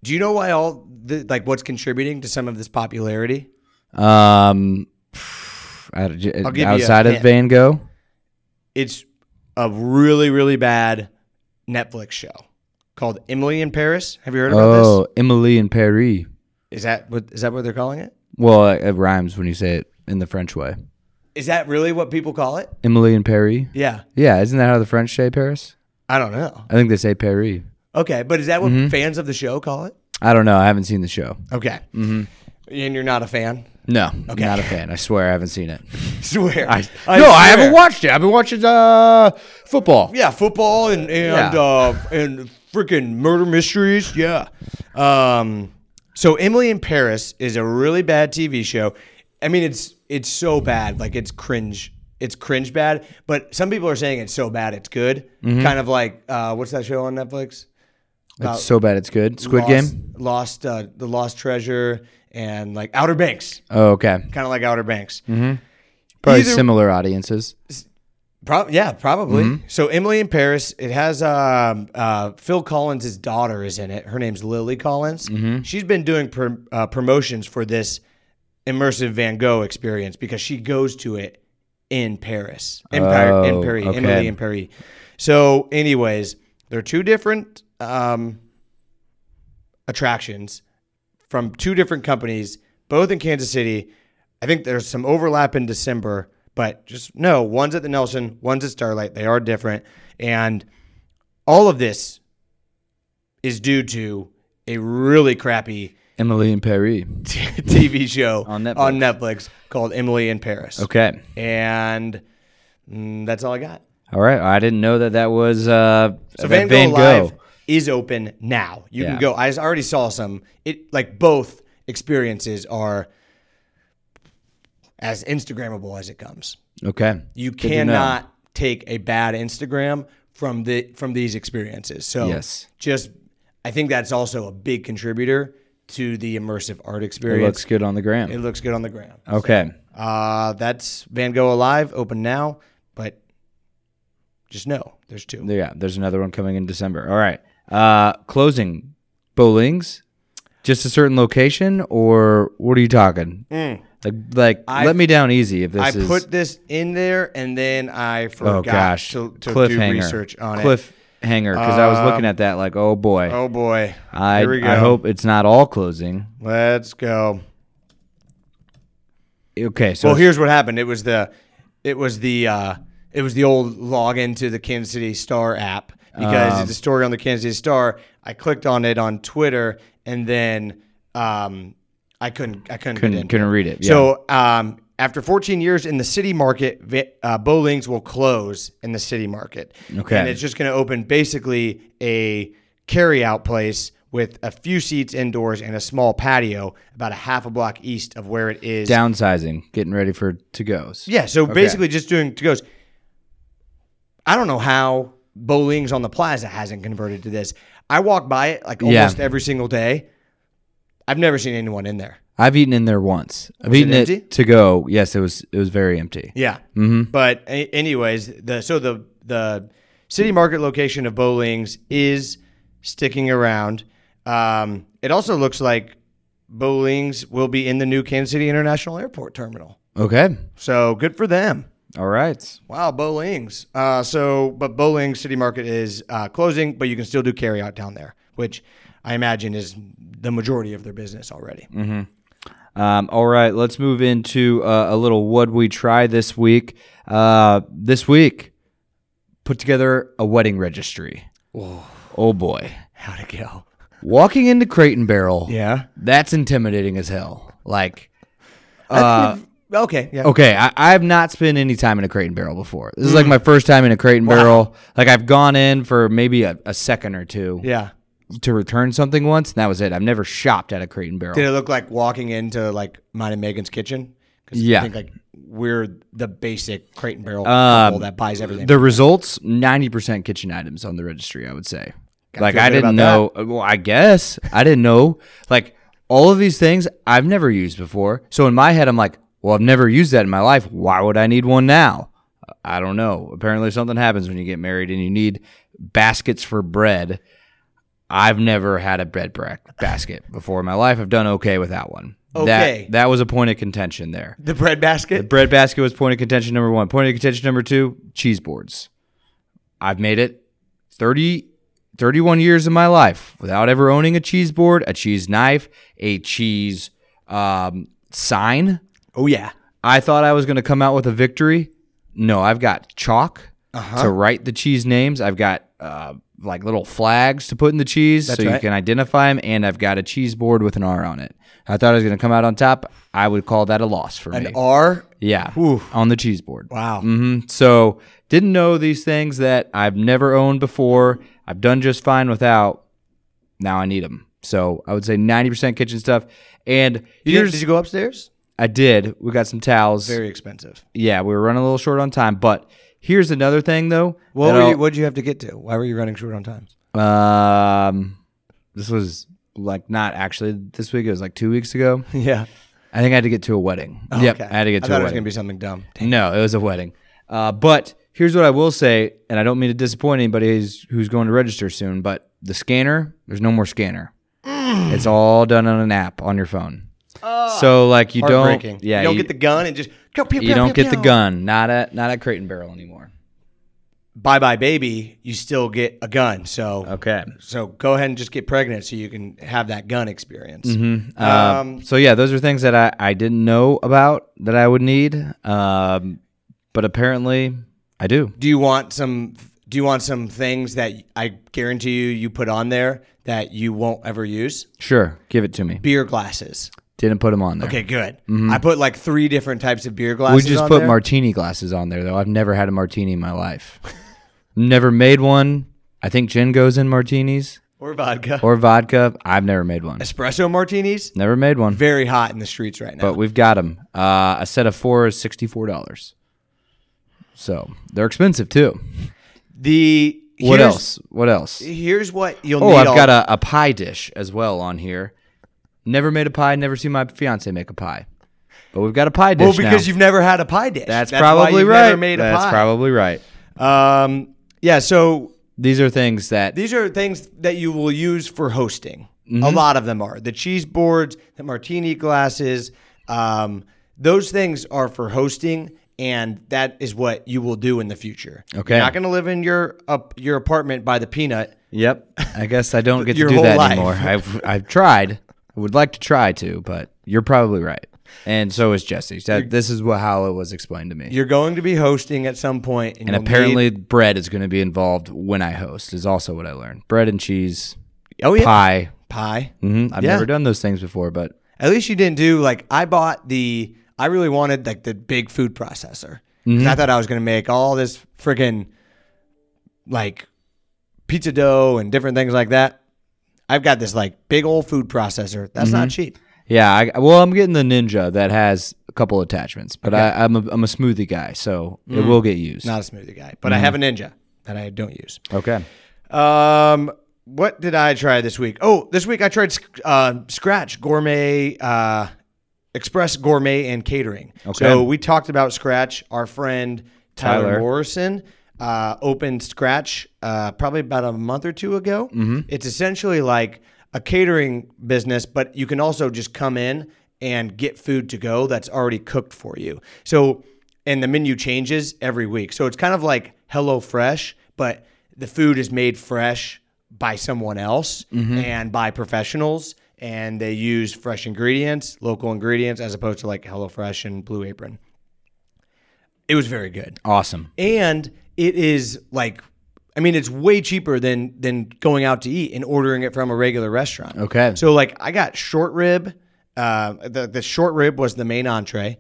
[SPEAKER 2] Do you know why all the, like what's contributing to some of this popularity?
[SPEAKER 1] Um, out-
[SPEAKER 2] give you a
[SPEAKER 1] outside of. Van Gogh.
[SPEAKER 2] It's a really really bad Netflix show called Emily in Paris. Have you heard about this?
[SPEAKER 1] Oh, Emily in Paris.
[SPEAKER 2] Is that what is that what they're calling it?
[SPEAKER 1] Well, it, rhymes when you say it in the French way.
[SPEAKER 2] Is that really what people call it?
[SPEAKER 1] Emily in Paris.
[SPEAKER 2] Yeah,
[SPEAKER 1] Yeah, isn't that how the French say Paris?
[SPEAKER 2] I don't know.
[SPEAKER 1] I think they say Paris.
[SPEAKER 2] Okay, but is that what
[SPEAKER 1] Mm-hmm.
[SPEAKER 2] fans of the show call it?
[SPEAKER 1] I don't know. I haven't seen the show.
[SPEAKER 2] Okay, mm-hmm. and you're not a fan.
[SPEAKER 1] No, I'm not a fan. I swear I haven't seen it.
[SPEAKER 2] swear.
[SPEAKER 1] I, no, I
[SPEAKER 2] swear.
[SPEAKER 1] haven't watched it. I've been watching uh football.
[SPEAKER 2] Yeah, football and and
[SPEAKER 1] Yeah.
[SPEAKER 2] uh, and freaking murder mysteries. Yeah. Um. So Emily in Paris is a really bad TV show. I mean, it's it's so bad, like it's cringe. It's cringe bad. But some people are saying it's so bad it's good.
[SPEAKER 1] Mm-hmm.
[SPEAKER 2] Kind of like uh, what's that show on Netflix?
[SPEAKER 1] It's so bad it's good. Squid
[SPEAKER 2] Lost,
[SPEAKER 1] Game.
[SPEAKER 2] Lost, uh, the Lost Treasure, and like Outer Banks.
[SPEAKER 1] Oh, okay.
[SPEAKER 2] Kind of like Outer Banks.
[SPEAKER 1] Probably
[SPEAKER 2] Either-
[SPEAKER 1] similar audiences.
[SPEAKER 2] Pro- yeah, probably.
[SPEAKER 1] Mm-hmm.
[SPEAKER 2] So Emily in Paris, it has um, uh, Phil Collins' daughter is in it. Her name's Lily Collins.
[SPEAKER 1] Mm-hmm.
[SPEAKER 2] She's been doing pr- uh, promotions for this immersive Van Gogh experience because she goes to it in Paris, in, Par- in
[SPEAKER 1] Oh,
[SPEAKER 2] Paris,
[SPEAKER 1] okay.
[SPEAKER 2] Emily in Paris. So, anyways, they're two different um, attractions from two different companies, both in Kansas City. I think there's some overlap in December, but just no, one's at the Nelson, one's at Starlight. They are different. And all of this is due to a really crappy
[SPEAKER 1] Emily in Paris.
[SPEAKER 2] TV show
[SPEAKER 1] On Netflix.
[SPEAKER 2] on Netflix called Emily in Paris.
[SPEAKER 1] Okay.
[SPEAKER 2] And mm, that's all I got.
[SPEAKER 1] All right. I didn't know that that was uh
[SPEAKER 2] So
[SPEAKER 1] Van,
[SPEAKER 2] Van, Gogh,
[SPEAKER 1] Gogh.
[SPEAKER 2] Live is open now. You
[SPEAKER 1] Yeah.
[SPEAKER 2] can go. I already saw some. It like both experiences are as Instagrammable as it comes.
[SPEAKER 1] Okay.
[SPEAKER 2] You
[SPEAKER 1] Good
[SPEAKER 2] cannot take a bad Instagram from the from these experiences. So
[SPEAKER 1] Yes.
[SPEAKER 2] just I think that's also a big contributor to the immersive art experience.
[SPEAKER 1] It looks good on the gram.
[SPEAKER 2] It looks good on the gram.
[SPEAKER 1] okay.
[SPEAKER 2] Uh, that's Van Gogh Alive, open now, but just know there's two.
[SPEAKER 1] Yeah, there's another one coming in December. All right. Uh closing Bo Ling's. Just a certain location or what are you talking? Like like.
[SPEAKER 2] I-
[SPEAKER 1] let me down easy if this
[SPEAKER 2] I
[SPEAKER 1] is
[SPEAKER 2] put this in there and then I forgot
[SPEAKER 1] Oh gosh.
[SPEAKER 2] to, to do research on it.
[SPEAKER 1] Cliffhanger cuz I was looking at that like, "Oh boy."
[SPEAKER 2] Oh boy.
[SPEAKER 1] I
[SPEAKER 2] Here we go.
[SPEAKER 1] I hope it's not all closing.
[SPEAKER 2] Let's go.
[SPEAKER 1] Okay, so
[SPEAKER 2] Well, here's what happened. It was the, it was the, uh, it was the old login to the Kansas City Star app because
[SPEAKER 1] Um,
[SPEAKER 2] it's a story on the Kansas City Star. I clicked on it on Twitter and then um, I couldn't, I couldn't,
[SPEAKER 1] couldn't couldn't read it. Yeah.
[SPEAKER 2] So um, after 14 years in the city market, uh, Bo Ling's will close in the city market.
[SPEAKER 1] Okay.
[SPEAKER 2] And it's just going to open basically a carry-out place with a few seats indoors and a small patio about a half a block east of where it is.
[SPEAKER 1] Downsizing, getting ready for to goes.
[SPEAKER 2] Yeah, so basically just doing to goes. I don't know how Bo Ling's on the Plaza hasn't converted to this. I walk by it like
[SPEAKER 1] Yeah.
[SPEAKER 2] almost every single day. I've never seen anyone in there.
[SPEAKER 1] I've eaten in there once. I've
[SPEAKER 2] Was
[SPEAKER 1] eaten it,
[SPEAKER 2] empty?
[SPEAKER 1] to go. Yes, it was. It was very empty.
[SPEAKER 2] Yeah. Mm-hmm. But a- anyways, the so the the city market location of Bo Ling's is sticking around. Um, it also looks like Bo Ling's will be in the new Kansas City International Airport terminal.
[SPEAKER 1] Okay.
[SPEAKER 2] So good for them.
[SPEAKER 1] All right.
[SPEAKER 2] Wow, Bo Ling's. Uh, so, but Bo Ling's City Market is uh, closing, but you can still do carry out down there, which I imagine is the majority of their business already.
[SPEAKER 1] Um, all right. Let's move into uh, a little what we try this week. Uh, this week, put together a wedding registry. Oh boy.
[SPEAKER 2] How'd it go?
[SPEAKER 1] Walking into Crate and Barrel.
[SPEAKER 2] Yeah.
[SPEAKER 1] That's intimidating as hell. Like,
[SPEAKER 2] Uh, okay. Yeah.
[SPEAKER 1] okay, I, I've not spent any time in a Crate and Barrel before. This is like my first time in a Crate and Barrel. Like, I've gone in for maybe a, a second or two
[SPEAKER 2] Yeah.
[SPEAKER 1] To return something once, and that was it. I've never shopped at a Crate and Barrel.
[SPEAKER 2] Did it look like walking into like mine and Megan's kitchen? 'Cause
[SPEAKER 1] Yeah.
[SPEAKER 2] I think like we're the basic crate and barrel
[SPEAKER 1] Um,
[SPEAKER 2] couple that buys everything.
[SPEAKER 1] The results, 90% kitchen items on the registry, I would say. like,
[SPEAKER 2] feel
[SPEAKER 1] I
[SPEAKER 2] good
[SPEAKER 1] didn't
[SPEAKER 2] about
[SPEAKER 1] know. Well, I guess I didn't know. Like, all of these things I've never used before. So in my head, I'm like, well, I've never used that in my life. Why would I need one now? I don't know. Apparently, something happens when you get married and you need baskets for bread. I've never had a bread bra- basket before in my life. I've done okay without one.
[SPEAKER 2] Okay.
[SPEAKER 1] That, that was a point of contention there.
[SPEAKER 2] the bread basket.
[SPEAKER 1] The bread basket was point of contention number one. Point of contention number two, cheese boards. I've made it 30, 31 years of my life without ever owning a cheese board, a cheese knife, a cheese um, sign.
[SPEAKER 2] oh yeah.
[SPEAKER 1] I thought I was going to come out with a victory. No, I've got chalk
[SPEAKER 2] Uh-huh.
[SPEAKER 1] to write the cheese names. I've got uh, like little flags to put in the cheese so you can identify them. And I've got a cheese board with an R on it. I thought I was going to come out on top. I would call that a loss for me.
[SPEAKER 2] An R.
[SPEAKER 1] Yeah,
[SPEAKER 2] Whew.
[SPEAKER 1] on the cheese board.
[SPEAKER 2] Wow.
[SPEAKER 1] Mm-hmm. So didn't know these things that I've never owned before. I've done just fine without. Now I need them. So I would say ninety percent kitchen stuff. And
[SPEAKER 2] did, did you go upstairs?
[SPEAKER 1] I did. We got some towels.
[SPEAKER 2] Very expensive.
[SPEAKER 1] yeah, we were running a little short on time. But here's another thing though.
[SPEAKER 2] What were you, what did you have to get to? Why were you running short on time?
[SPEAKER 1] Um, this was like not actually this week. It was like two weeks ago.
[SPEAKER 2] Yeah.
[SPEAKER 1] I think I had to get to a wedding. yep, I had to get to I
[SPEAKER 2] thought
[SPEAKER 1] a
[SPEAKER 2] it was
[SPEAKER 1] wedding.
[SPEAKER 2] gonna be something dumb.
[SPEAKER 1] No, it was a wedding. Uh, but here's what I will say, and I don't mean to disappoint anybody who's, who's going to register soon, but the scanner, there's no more scanner.
[SPEAKER 2] Mm.
[SPEAKER 1] It's all done on an app on your phone. so like you don't,
[SPEAKER 2] Heartbreaking.
[SPEAKER 1] yeah,
[SPEAKER 2] you don't get the gun and just pew, pew,
[SPEAKER 1] you
[SPEAKER 2] pew,
[SPEAKER 1] don't get the gun. Not at not at Crate and Barrel anymore.
[SPEAKER 2] Bye bye baby. You still get a gun. So
[SPEAKER 1] Okay.
[SPEAKER 2] so go ahead and just get pregnant so you can have that gun experience.
[SPEAKER 1] Uh,
[SPEAKER 2] Um,
[SPEAKER 1] so yeah, those are things that I, I didn't know about that I would need, um, but apparently I do.
[SPEAKER 2] Do you want some? Do you want some things that I guarantee you you put on there that you won't ever use?
[SPEAKER 1] Sure, give it to me.
[SPEAKER 2] Beer glasses.
[SPEAKER 1] Didn't put them on there.
[SPEAKER 2] Okay, good. I put like three different types of beer glasses.
[SPEAKER 1] We just
[SPEAKER 2] on
[SPEAKER 1] put
[SPEAKER 2] there.
[SPEAKER 1] martini glasses on there though. I've never had a martini in my life. never made one. I think gin goes in martinis
[SPEAKER 2] or vodka
[SPEAKER 1] or vodka. I've never made one.
[SPEAKER 2] espresso martinis.
[SPEAKER 1] Never made one.
[SPEAKER 2] Very hot in the streets right now.
[SPEAKER 1] But we've got them. Uh, a set of four is sixty four dollars. So they're expensive too.
[SPEAKER 2] the
[SPEAKER 1] What
[SPEAKER 2] here's-
[SPEAKER 1] else? What else?
[SPEAKER 2] Here's what you'll
[SPEAKER 1] Oh,
[SPEAKER 2] need.
[SPEAKER 1] I've
[SPEAKER 2] all-
[SPEAKER 1] got a, a pie dish as well on here. Never made a pie. Never seen my fiance make a pie. But we've got a pie dish
[SPEAKER 2] well because
[SPEAKER 1] now.
[SPEAKER 2] you've never had a pie dish.
[SPEAKER 1] That's,
[SPEAKER 2] why
[SPEAKER 1] probably
[SPEAKER 2] you've
[SPEAKER 1] right.
[SPEAKER 2] Never made a
[SPEAKER 1] That's
[SPEAKER 2] pie.
[SPEAKER 1] probably right.
[SPEAKER 2] Um, yeah. So
[SPEAKER 1] These are things that
[SPEAKER 2] these are things that you will use for hosting.
[SPEAKER 1] Mm-hmm.
[SPEAKER 2] A lot of them are the cheese boards, the martini glasses. Um, those things are for hosting, and that is what you will do in the future.
[SPEAKER 1] Okay.
[SPEAKER 2] You're not going to live in your up your apartment by the peanut.
[SPEAKER 1] Yep. I guess I don't get to do that
[SPEAKER 2] life.
[SPEAKER 1] anymore. I've I've tried. I would like to try to, but you're probably right. And so is Jesse. That, this is what, how it was explained to me.
[SPEAKER 2] You're going to be hosting at some point, and,
[SPEAKER 1] And
[SPEAKER 2] you'll
[SPEAKER 1] apparently,
[SPEAKER 2] need-
[SPEAKER 1] bread is going to be involved when I host. Is also what I learned. Bread and cheese,
[SPEAKER 2] oh yeah,
[SPEAKER 1] pie.
[SPEAKER 2] pie.
[SPEAKER 1] hmm I've
[SPEAKER 2] Yeah.
[SPEAKER 1] never done those things before, but
[SPEAKER 2] At least you didn't do like I bought the. I really wanted like the big food processor. 'Cause
[SPEAKER 1] Mm-hmm.
[SPEAKER 2] I thought I was going to make all this friggin' like pizza dough and different things like that. I've got this like big old food processor. That's not
[SPEAKER 1] Mm-hmm.
[SPEAKER 2] cheap.
[SPEAKER 1] Yeah, I, well, I'm getting the Ninja that has a couple attachments, but I, I'm a, I'm a smoothie guy, so it will get used.
[SPEAKER 2] Not a smoothie guy, but I have a Ninja that I don't use.
[SPEAKER 1] okay.
[SPEAKER 2] Um, what did I try this week? Oh, this week I tried uh, Scratch Gourmet uh, Express Gourmet and Catering.
[SPEAKER 1] Okay.
[SPEAKER 2] So we talked about Scratch. Our friend Tyler,
[SPEAKER 1] Tyler.
[SPEAKER 2] Morrison uh, opened Scratch uh, probably about a month or two ago.
[SPEAKER 1] Mm-hmm.
[SPEAKER 2] It's essentially like a catering business, but you can also just come in and get food to go that's already cooked for you. So, and the menu changes every week. So it's kind of like Hello Fresh, but the food is made fresh by someone else and by professionals. And they use fresh ingredients, local ingredients, as opposed to like HelloFresh and Blue Apron. It was very good
[SPEAKER 1] Awesome.
[SPEAKER 2] and it is like I mean it's way cheaper than than going out to eat and ordering it from a regular restaurant.
[SPEAKER 1] Okay.
[SPEAKER 2] So like I got short rib. Uh, the the short rib was the main entree.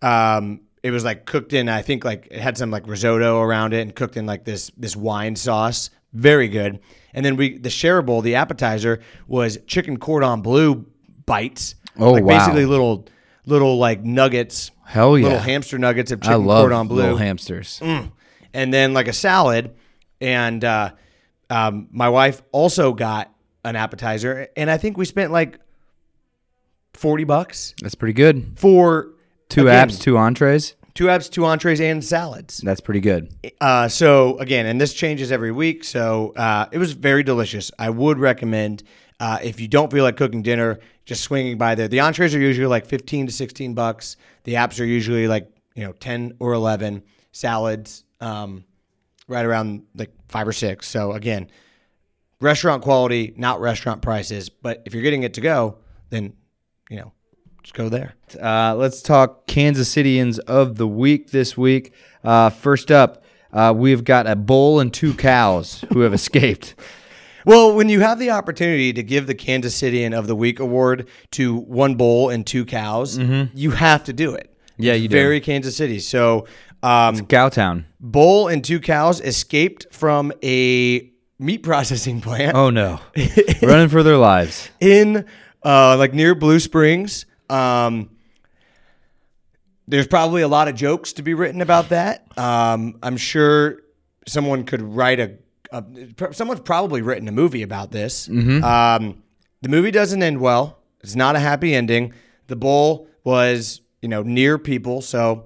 [SPEAKER 2] Um, it was like cooked in. I think like it had some like risotto around it and cooked in like this this wine sauce. Very good. And then we the shareable, the appetizer was chicken cordon bleu bites.
[SPEAKER 1] Oh,
[SPEAKER 2] like
[SPEAKER 1] wow.
[SPEAKER 2] basically little little like nuggets.
[SPEAKER 1] Hell yeah.
[SPEAKER 2] Little hamster nuggets of
[SPEAKER 1] I
[SPEAKER 2] chicken
[SPEAKER 1] love
[SPEAKER 2] cordon bleu
[SPEAKER 1] little hamsters.
[SPEAKER 2] And then like a salad. And uh, um, my wife also got an appetizer, and I think we spent like forty bucks
[SPEAKER 1] That's pretty good.
[SPEAKER 2] for
[SPEAKER 1] Two
[SPEAKER 2] again,
[SPEAKER 1] apps, two entrees.
[SPEAKER 2] two apps, two entrees, and salads.
[SPEAKER 1] That's pretty good.
[SPEAKER 2] Uh, so again, and this changes every week. So uh, it was very delicious. I would recommend uh, if you don't feel like cooking dinner, just swinging by there. The entrees are usually like fifteen to sixteen bucks. The apps are usually like you know ten or eleven. Salads, um, right around like five or six. So again, restaurant quality, not restaurant prices. But if you're getting it to go, then you know, just go there.
[SPEAKER 1] Uh, let's talk Kansas Cityans of the week this week. Uh, first up, uh, we've got a bull and two cows who have escaped.
[SPEAKER 2] Well, when you have the opportunity to give the Kansas Cityan of the Week award to one bull and two cows, you have to do it.
[SPEAKER 1] Yeah, you do.
[SPEAKER 2] Very Kansas City. So, um,
[SPEAKER 1] Cowtown.
[SPEAKER 2] bull and two cows escaped from a meat processing plant
[SPEAKER 1] Oh no, running for their lives.
[SPEAKER 2] in uh, like near Blue Springs. Um, there's probably a lot of jokes to be written about that. Um, I'm sure someone could write a, a. Someone's probably written a movie about this. Um, the movie doesn't end well. It's not a happy ending. The bull was, you know, near people, so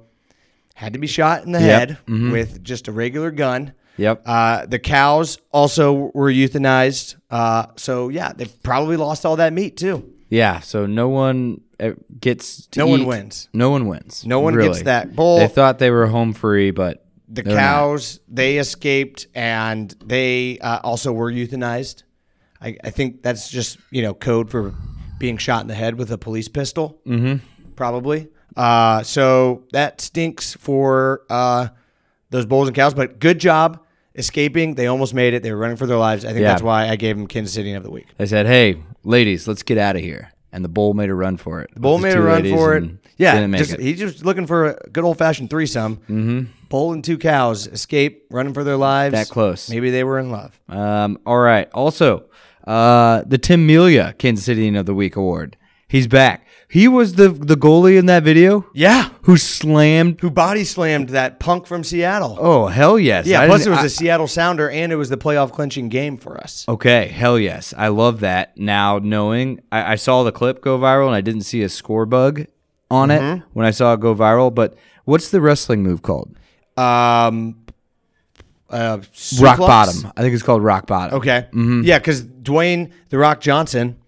[SPEAKER 2] had to be shot in the
[SPEAKER 1] Yep.
[SPEAKER 2] head with just a regular gun.
[SPEAKER 1] Yep.
[SPEAKER 2] Uh, the cows also were euthanized. Uh, so yeah, they probably lost all that meat too.
[SPEAKER 1] Yeah. So no one uh, gets. To
[SPEAKER 2] No one wins.
[SPEAKER 1] No one wins.
[SPEAKER 2] No one
[SPEAKER 1] Really.
[SPEAKER 2] gets that bull.
[SPEAKER 1] They thought they were home free, but
[SPEAKER 2] the
[SPEAKER 1] they're not.
[SPEAKER 2] cows they escaped and they uh, also were euthanized. I, I think that's just you know code for being shot in the head with a police pistol. Mm-hmm. Probably. Uh, so that stinks for uh, those bulls and cows. But good job escaping. They almost made it. They were running for their lives. I think
[SPEAKER 1] Yeah.
[SPEAKER 2] that's why I gave them Kansas City of the week.
[SPEAKER 1] They said, "Hey, ladies, let's get out of here." And the bull made a run for it. The
[SPEAKER 2] Bull made a run for it. Yeah, just,
[SPEAKER 1] it.
[SPEAKER 2] he's just looking for a good old fashioned threesome. Mm-hmm. Bull and two cows escape, running for their lives.
[SPEAKER 1] That close.
[SPEAKER 2] Maybe they were in love.
[SPEAKER 1] Um, all right. Also, uh, the Tim Melia Kansas City of the Week award. He's back. He was the the goalie in that video
[SPEAKER 2] Yeah,
[SPEAKER 1] who slammed.
[SPEAKER 2] who body slammed that punk from Seattle?
[SPEAKER 1] Oh hell yes!
[SPEAKER 2] yeah.
[SPEAKER 1] I
[SPEAKER 2] Plus, it was
[SPEAKER 1] I-
[SPEAKER 2] a Seattle Sounder, and it was the playoff clinching game for us.
[SPEAKER 1] Okay, hell yes. I love that. Now knowing I, I saw the clip go viral and I didn't see a score bug on
[SPEAKER 2] Mm-hmm.
[SPEAKER 1] it when I saw it go viral, but what's the wrestling move called?
[SPEAKER 2] Um, uh,
[SPEAKER 1] Rock bottom. I think it's called rock bottom.
[SPEAKER 2] Okay. Yeah, because Dwayne the Rock Johnson,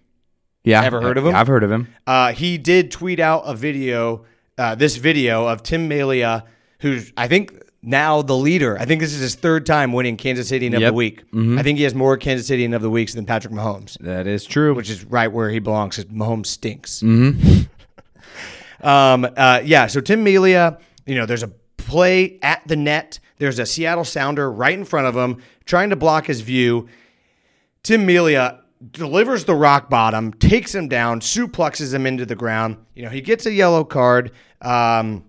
[SPEAKER 1] Yeah.
[SPEAKER 2] Ever heard of him?
[SPEAKER 1] I've heard of him.
[SPEAKER 2] uh, he did tweet out a video, uh, this video of Tim Melia, who's I think now the leader. I think this is his third time winning Kansas City of
[SPEAKER 1] Yep.
[SPEAKER 2] the week. I think he has more Kansas City of the weeks than Patrick Mahomes.
[SPEAKER 1] That is true.
[SPEAKER 2] which is right where he belongs because Mahomes stinks. um, uh, yeah, so Tim Melia, you know, there's a play at the net. There's a Seattle Sounder right in front of him trying to block his view. Tim Melia delivers the rock bottom, takes him down, suplexes him into the ground. You know, he gets a yellow card. Um,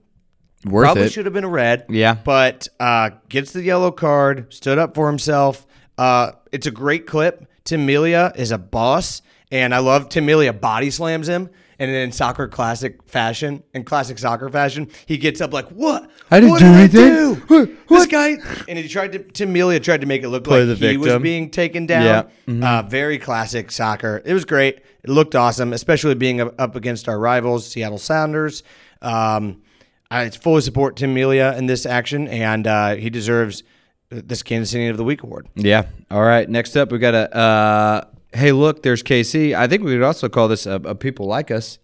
[SPEAKER 1] Worth
[SPEAKER 2] probably
[SPEAKER 1] it.
[SPEAKER 2] should have been a red.
[SPEAKER 1] Yeah.
[SPEAKER 2] But uh, gets the yellow card, stood up for himself. Uh, it's a great clip. Tim Melia is a boss, and I love Tim Melia body slams him. And then in soccer classic fashion, in classic soccer fashion, he gets up like, "What?
[SPEAKER 1] I didn't
[SPEAKER 2] what
[SPEAKER 1] do
[SPEAKER 2] did
[SPEAKER 1] anything.
[SPEAKER 2] I do?
[SPEAKER 1] What?
[SPEAKER 2] This guy." And he tried to. Tim Melia tried to make it look
[SPEAKER 1] Play
[SPEAKER 2] like
[SPEAKER 1] the
[SPEAKER 2] he was being taken down.
[SPEAKER 1] Yeah. Mm-hmm.
[SPEAKER 2] Uh, very classic soccer. It was great. It looked awesome, especially being up up against our rivals, Seattle Sounders. Um, I fully support Tim Melia in this action, and uh, he deserves this Kansas City of the Week award.
[SPEAKER 1] Yeah. All right. Next up, we've got a. Uh, hey, look, there's KC. I think we could also call this a, a people like us.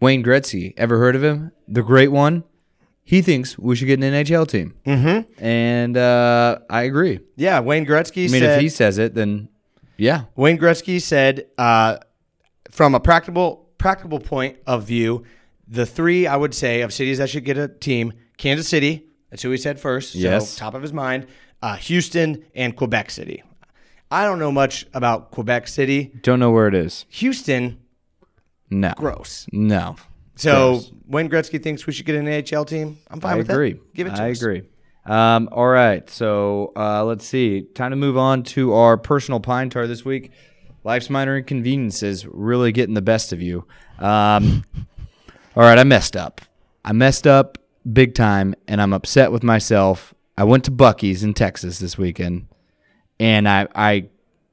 [SPEAKER 1] Wayne Gretzky. Ever heard of him? The great one. He thinks we should get an NHL team. Mm-hmm. And uh, I agree.
[SPEAKER 2] Yeah, Wayne Gretzky
[SPEAKER 1] I mean,
[SPEAKER 2] said.
[SPEAKER 1] if he says it, then yeah.
[SPEAKER 2] Wayne Gretzky said, uh, from a practical practical point of view, the three I would say of cities that should get a team: Kansas City. That's who he said first.
[SPEAKER 1] Yes.
[SPEAKER 2] Top of his mind. Uh, Houston and Quebec City. I don't know much about Quebec City.
[SPEAKER 1] Don't know where it is.
[SPEAKER 2] Houston,
[SPEAKER 1] No.
[SPEAKER 2] gross.
[SPEAKER 1] No.
[SPEAKER 2] So
[SPEAKER 1] Gross.
[SPEAKER 2] Wayne Gretzky thinks we should get an AHL team. I'm fine
[SPEAKER 1] I
[SPEAKER 2] with
[SPEAKER 1] agree.
[SPEAKER 2] that. Give it to us.
[SPEAKER 1] I
[SPEAKER 2] us.
[SPEAKER 1] agree. Um, all right. So uh, let's see. Time to move on to our personal pine tar this week. Life's minor inconveniences really getting the best of you. Um, all right. I messed up. I messed up big time, and I'm upset with myself. I went to Buc-ee's in Texas this weekend, and I, I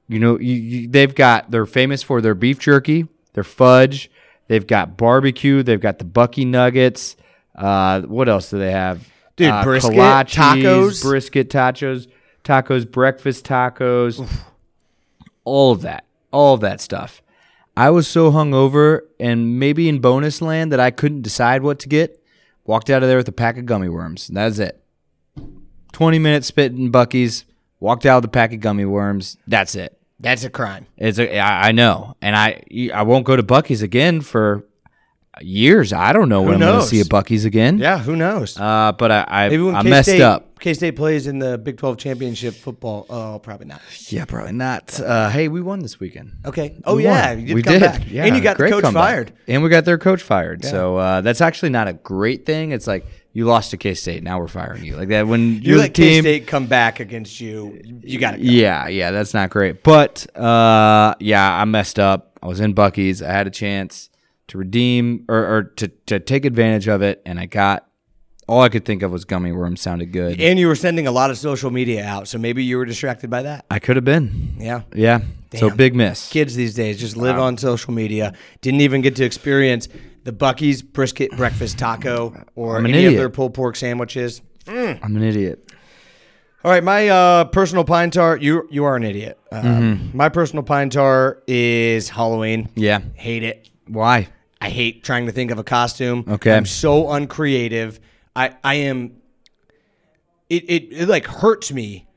[SPEAKER 1] you know, you, you, they've got they're famous for their beef jerky, their fudge. They've got barbecue. They've got the Buc-ee nuggets. Uh, what else do they have?
[SPEAKER 2] Dude,
[SPEAKER 1] uh,
[SPEAKER 2] brisket, tacos.
[SPEAKER 1] brisket tacos, tacos, breakfast tacos, all of that, all of that stuff. I was so hungover and maybe in bonus land that I couldn't decide what to get. Walked out of there with a pack of gummy worms. That's it. 20 minutes spitting Buc-ee's. Walked out with a pack of gummy worms. That's it.
[SPEAKER 2] That's a crime.
[SPEAKER 1] It's a, I, I know, and I I won't go to Buc-ee's again for years. I don't know when I'm going to see a Buc-ee's again.
[SPEAKER 2] Yeah, who knows?
[SPEAKER 1] Uh, but I I,
[SPEAKER 2] Maybe when
[SPEAKER 1] I
[SPEAKER 2] K
[SPEAKER 1] messed
[SPEAKER 2] State
[SPEAKER 1] up.
[SPEAKER 2] K State plays in the Big Twelve championship football. Oh, probably not.
[SPEAKER 1] Yeah, probably not. Uh, hey, we won this weekend.
[SPEAKER 2] Okay. Oh
[SPEAKER 1] We
[SPEAKER 2] yeah, you
[SPEAKER 1] we
[SPEAKER 2] come
[SPEAKER 1] did.
[SPEAKER 2] back.
[SPEAKER 1] Yeah,
[SPEAKER 2] and you got the coach
[SPEAKER 1] comeback.
[SPEAKER 2] fired.
[SPEAKER 1] and we got their coach fired. So uh, that's actually not a great thing. It's like you lost to K State, now we're firing you. Like that when
[SPEAKER 2] You
[SPEAKER 1] your
[SPEAKER 2] let K. State come back against you. You got to go.
[SPEAKER 1] Yeah, yeah, that's not great. But uh, yeah, I messed up. I was in Buc-ee's. I had a chance to redeem or, or to, to take advantage of it, and I got all I could think of was gummy worms. Sounded good.
[SPEAKER 2] And you were sending a lot of social media out, so maybe you were distracted by that.
[SPEAKER 1] I could have been.
[SPEAKER 2] Yeah.
[SPEAKER 1] Yeah. So big miss.
[SPEAKER 2] Kids these days just live on social media. Didn't even get to experience the Buc-ee's brisket breakfast taco or
[SPEAKER 1] I'm an
[SPEAKER 2] any of their pulled pork sandwiches.
[SPEAKER 1] I'm an idiot.
[SPEAKER 2] All right, my uh, personal pine tar. You you are an idiot. Um,
[SPEAKER 1] Mm-hmm.
[SPEAKER 2] My personal pine tar is Halloween.
[SPEAKER 1] Yeah.
[SPEAKER 2] Hate it.
[SPEAKER 1] Why?
[SPEAKER 2] I hate trying to think of a costume.
[SPEAKER 1] Okay.
[SPEAKER 2] I'm so uncreative. I I am. It it, it like hurts me.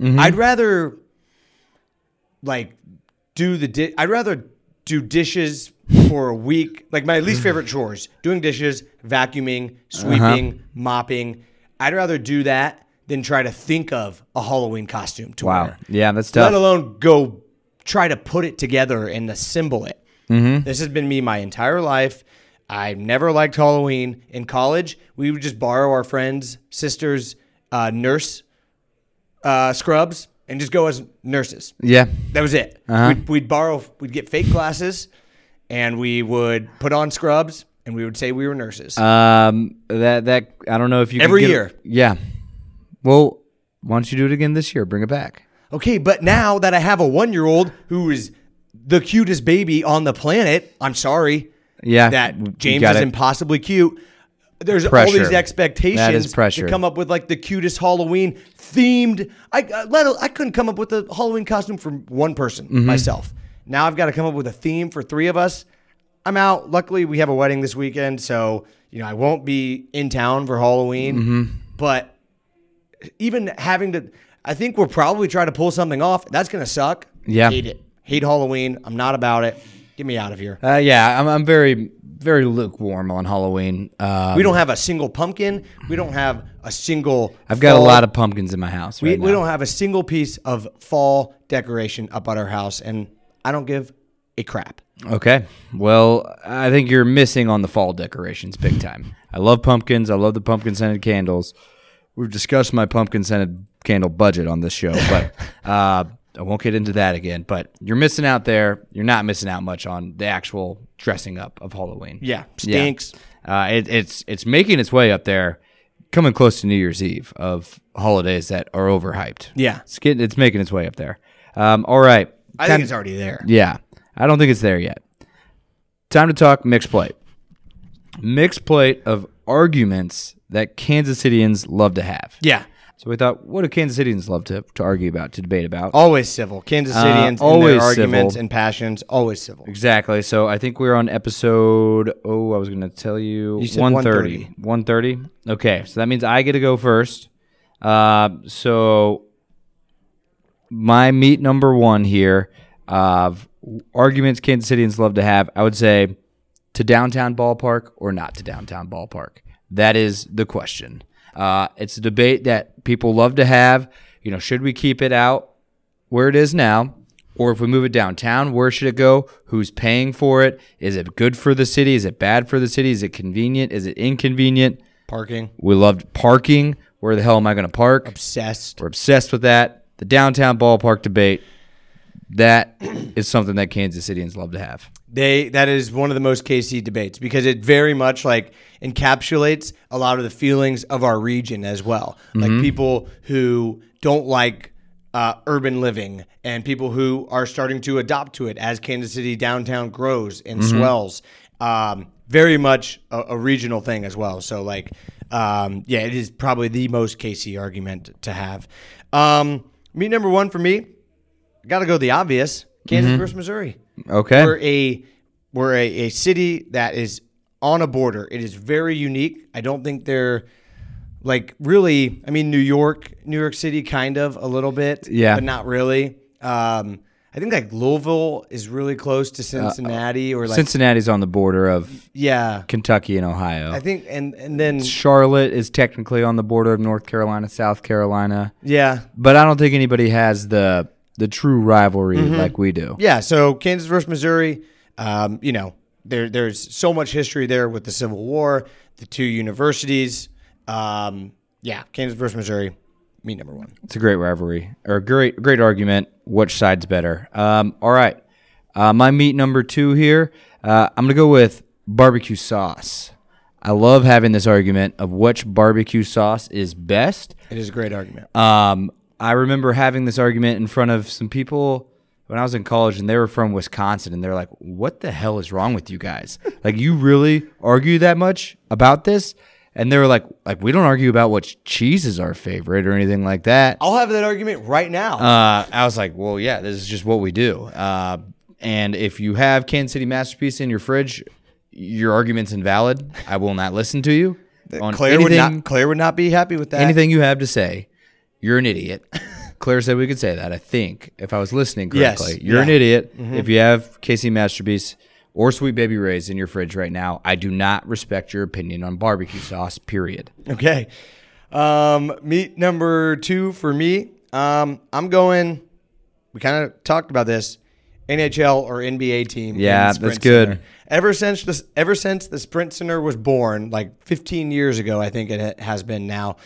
[SPEAKER 1] Mm-hmm.
[SPEAKER 2] I'd rather like do the di- I'd rather do dishes for a week. Like my least favorite chores: doing dishes, vacuuming, sweeping,
[SPEAKER 1] Uh-huh.
[SPEAKER 2] mopping. I'd rather do that than try to think of a Halloween costume to
[SPEAKER 1] Wow.
[SPEAKER 2] wear
[SPEAKER 1] Yeah, that's tough.
[SPEAKER 2] let alone go try to put it together and assemble it.
[SPEAKER 1] Mm-hmm.
[SPEAKER 2] This has been me my entire life. I never liked Halloween. In college, we would just borrow our friends' sisters' uh, nurse uh, scrubs and just go as nurses.
[SPEAKER 1] yeah.
[SPEAKER 2] That was it.
[SPEAKER 1] Uh-huh.
[SPEAKER 2] We'd, we'd borrow, we'd get fake glasses, and we would put on scrubs, and we would say we were nurses.
[SPEAKER 1] Um, that that I don't know if you can
[SPEAKER 2] Every
[SPEAKER 1] get-
[SPEAKER 2] year.
[SPEAKER 1] Yeah. Well, why don't you do it again this year? Bring it back.
[SPEAKER 2] Okay, but now that I have a one year old who is the cutest baby on the planet, I'm sorry
[SPEAKER 1] Yeah.
[SPEAKER 2] that James is
[SPEAKER 1] it.
[SPEAKER 2] impossibly cute. There's all these expectations
[SPEAKER 1] pressure.
[SPEAKER 2] to come up with like the cutest Halloween themed. I I, let, I couldn't come up with a Halloween costume for one person
[SPEAKER 1] Mm-hmm.
[SPEAKER 2] myself. Now I've got to come up with a theme for three of us. I'm out. Luckily, we have a wedding this weekend, so you know I won't be in town for Halloween.
[SPEAKER 1] Mm-hmm.
[SPEAKER 2] But even having to, I think we'll probably try to pull something off. That's gonna suck.
[SPEAKER 1] Yeah.
[SPEAKER 2] hate it. Hate Halloween. I'm not about it. Get me out of here.
[SPEAKER 1] Uh, yeah, I'm, I'm very very lukewarm on Halloween. Um,
[SPEAKER 2] We don't have a single pumpkin. We don't have a single.
[SPEAKER 1] I've got a lot of pumpkins in my house.
[SPEAKER 2] We,
[SPEAKER 1] Right
[SPEAKER 2] we
[SPEAKER 1] now.
[SPEAKER 2] don't have a single piece of fall decoration up at our house, and I don't give a crap.
[SPEAKER 1] Okay. Well, I think you're missing on the fall decorations big time. I love pumpkins. I love the pumpkin scented candles. We've discussed my pumpkin scented candle budget on this show, but uh, I won't get into that again, but you're missing out there. You're not missing out much on the actual dressing up of Halloween.
[SPEAKER 2] Yeah, stinks.
[SPEAKER 1] Uh, it, it's it's making its way up there, coming close to New Year's Eve of holidays that are overhyped.
[SPEAKER 2] Yeah.
[SPEAKER 1] It's getting it's making its way up there. Um, all right.
[SPEAKER 2] I think it's already there.
[SPEAKER 1] yeah, I don't think it's there yet. Time to talk mixed plate. Mixed plate of arguments that Kansas Cityans love to have.
[SPEAKER 2] Yeah.
[SPEAKER 1] So we thought, what do Kansas Cityans love to, to argue about, to debate about?
[SPEAKER 2] Always civil. Kansas
[SPEAKER 1] Uh,
[SPEAKER 2] Cityans in
[SPEAKER 1] always
[SPEAKER 2] their arguments
[SPEAKER 1] civil.
[SPEAKER 2] and passions, always civil.
[SPEAKER 1] Exactly. So I think we're on episode. Oh, I was going to tell you.
[SPEAKER 2] You said
[SPEAKER 1] 130. 130. Okay. So that means I get to go first. Uh, so my meat number one here of arguments Kansas Cityans love to have, I would say to downtown ballpark or not to downtown ballpark. That is the question. Uh, it's a debate that people love to have. You know, should we keep it out where it is now? Or if we move it downtown, where should it go? Who's paying for it? Is it good for the city? Is it bad for the city? Is it convenient? Is it inconvenient?
[SPEAKER 2] Parking.
[SPEAKER 1] We loved parking. Where the hell am I going to park?
[SPEAKER 2] Obsessed.
[SPEAKER 1] We're obsessed with that. The downtown ballpark debate. That is something that Kansas Cityans love to have.
[SPEAKER 2] They that is one of the most KC debates because it very much like encapsulates a lot of the feelings of our region as well. Like people who don't like uh, urban living and people who are starting to adopt to it as Kansas City downtown grows and swells. Um, very much a, a regional thing as well. So like, um, yeah, it is probably the most KC argument to have. Um, meet number one for me, got to go the obvious: Kansas versus Missouri.
[SPEAKER 1] Okay.
[SPEAKER 2] We're a we're a, a city that is on a border. It is very unique. I don't think they're like really. I mean, New York, New York City, kind of a little bit,
[SPEAKER 1] Yeah.
[SPEAKER 2] but not really. Um, I think like Louisville is really close to Cincinnati, or like
[SPEAKER 1] Cincinnati's on the border of
[SPEAKER 2] yeah.
[SPEAKER 1] Kentucky and Ohio.
[SPEAKER 2] I think and and then
[SPEAKER 1] Charlotte is technically on the border of North Carolina, South Carolina,
[SPEAKER 2] yeah,
[SPEAKER 1] but I don't think anybody has the the true rivalry
[SPEAKER 2] Mm-hmm.
[SPEAKER 1] like we do.
[SPEAKER 2] Yeah, so Kansas versus Missouri, um, you know, there there's so much history there with the Civil War, the two universities. Um, yeah, Kansas versus Missouri, me number one.
[SPEAKER 1] It's a great rivalry or a great great argument. Which side's better? Um, all right, uh, my meat number two here. Uh, I'm gonna go with barbecue sauce. I love having this argument of which barbecue sauce is best.
[SPEAKER 2] It is a great argument.
[SPEAKER 1] Um, I remember having this argument in front of some people when I was in college, and they were from Wisconsin, and they're like, "What the hell is wrong with you guys? like, you really argue that much about this?" And they were like, "Like, we don't argue about which cheese is our favorite or anything like that."
[SPEAKER 2] I'll have that argument right now.
[SPEAKER 1] Uh, I was like, "Well, yeah, this is just what we do." Uh, and if you have Kansas City masterpiece in your fridge, your argument's invalid. I will not listen to you on
[SPEAKER 2] Claire would not Claire would not be happy with that.
[SPEAKER 1] anything you have to say, you're an idiot. Claire said we could say that. I think if I was listening correctly, Yes, you're an
[SPEAKER 2] yeah.
[SPEAKER 1] idiot. If you have KC Masterpiece or Sweet Baby Ray's in your fridge right now, I do not respect your opinion on barbecue sauce. Period.
[SPEAKER 2] Okay. Um, meet number two for me. Um, I'm going. We kind of talked about this. NHL or NBA team.
[SPEAKER 1] Yeah, that's good.
[SPEAKER 2] Center. Ever since this, ever since the Sprint Center was born, like 15 years ago, I think it has been now.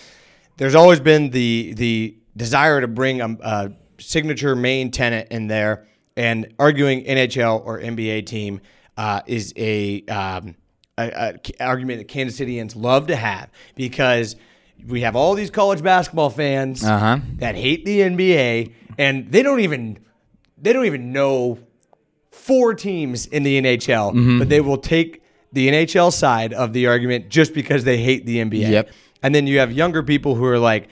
[SPEAKER 2] There's always been the the desire to bring a, a signature main tenant in there, and arguing NHL or NBA team uh, is a um, a, a argument that Kansas Cityans love to have because we have all these college basketball fans
[SPEAKER 1] Uh-huh.
[SPEAKER 2] that hate the NBA and they don't even they don't even know four teams in the NHL,
[SPEAKER 1] Mm-hmm.
[SPEAKER 2] but they will take the NHL side of the argument just because they hate the NBA.
[SPEAKER 1] Yep.
[SPEAKER 2] And then you have younger people who are like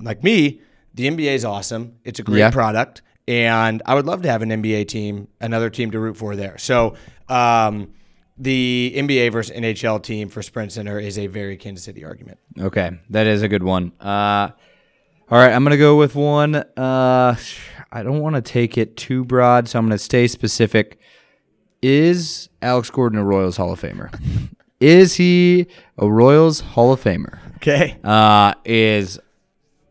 [SPEAKER 2] like me, the NBA is awesome. It's a great
[SPEAKER 1] Yeah.
[SPEAKER 2] product and I would love to have an NBA team, another team to root for there. So, um, the NBA versus NHL team for Sprint Center is a very Kansas City argument.
[SPEAKER 1] Okay, that is a good one. Uh, all right, I'm gonna go with one. Uh, I don't want to take it too broad, so I'm gonna stay specific. Is Alex Gordon a Royals Hall of Famer? is he a Royals Hall of Famer?
[SPEAKER 2] Okay.
[SPEAKER 1] uh, is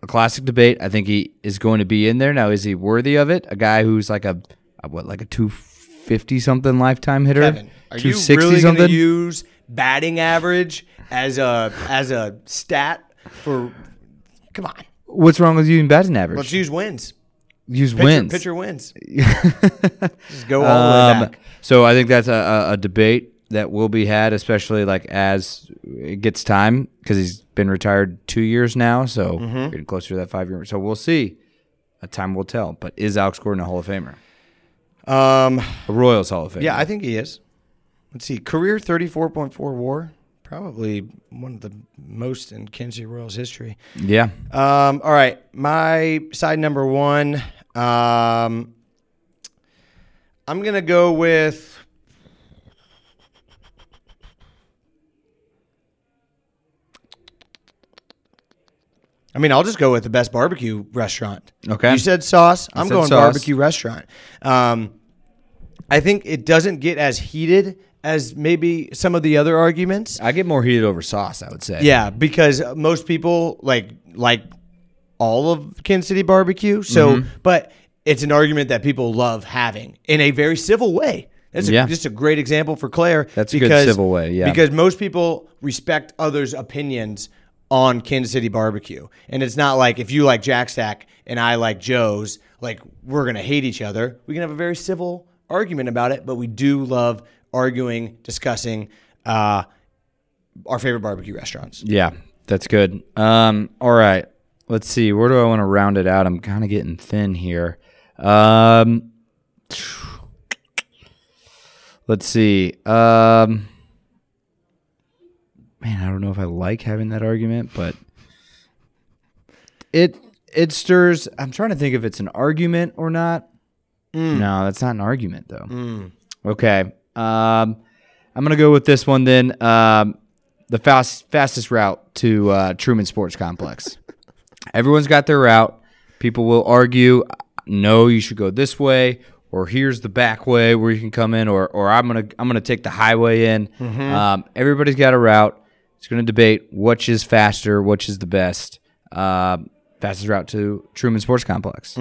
[SPEAKER 1] a classic debate. I think he is going to be in there. Now, is he worthy of it? A guy who's like a, a what, like a two fifty something lifetime hitter,
[SPEAKER 2] Kevin, are you really going to use batting average as a as a stat for? Come on,
[SPEAKER 1] What's wrong with using batting average?
[SPEAKER 2] let's use wins.
[SPEAKER 1] use
[SPEAKER 2] Pitcher,
[SPEAKER 1] wins.
[SPEAKER 2] pitcher wins. Just go all the way
[SPEAKER 1] Um,
[SPEAKER 2] back.
[SPEAKER 1] so I think that's a, a debate that will be had, especially like as it gets time because he's been retired two years now, so
[SPEAKER 2] Mm-hmm.
[SPEAKER 1] getting closer to that five year. So we'll see. A time will tell. But is Alex Gordon a Hall of Famer?
[SPEAKER 2] Um,
[SPEAKER 1] A Royals Hall of Famer?
[SPEAKER 2] yeah, I think he is. Let's see. Career 34.4 war. Probably one of the most in Kansas City Royals history.
[SPEAKER 1] yeah.
[SPEAKER 2] Um, all right. My side number one. Um, I'm going to go with. I mean, I'll just go with the best barbecue restaurant.
[SPEAKER 1] Okay.
[SPEAKER 2] You said sauce. I'm
[SPEAKER 1] said
[SPEAKER 2] going
[SPEAKER 1] sauce.
[SPEAKER 2] barbecue restaurant. Um, I think it doesn't get as heated as maybe some of the other arguments.
[SPEAKER 1] I get more heated over sauce. I would say.
[SPEAKER 2] Yeah, because most people like like all of Kansas City barbecue. So,
[SPEAKER 1] Mm-hmm.
[SPEAKER 2] but it's an argument that people love having in a very civil way. That's a,
[SPEAKER 1] Yeah.
[SPEAKER 2] just a great example for Claire.
[SPEAKER 1] That's a good civil way, yeah.
[SPEAKER 2] because most people respect others' opinions on Kansas City barbecue, and it's not like if you like Jack Stack and I like Joe's, like we're gonna hate each other. We can have a very civil argument about it, but we do love arguing, discussing uh, our favorite barbecue restaurants.
[SPEAKER 1] Yeah, that's good. Um, all right. Let's see. Where do I want to round it out? I'm kind of getting thin here. Um, let's see. Um, man, I don't know if I like having that argument, but it it stirs. I'm trying to think if it's an argument or not. No, that's not an argument though. Okay. Um, I'm gonna go with this one then. Um, the fast fastest route to uh, Truman Sports Complex. Everyone's got their route. People will argue, no, you should go this way, or here's the back way where you can come in, or or I'm gonna I'm gonna take the highway in. Um, everybody's got a route. It's gonna debate which is faster, which is the best. Uh, fastest route to Truman Sports Complex.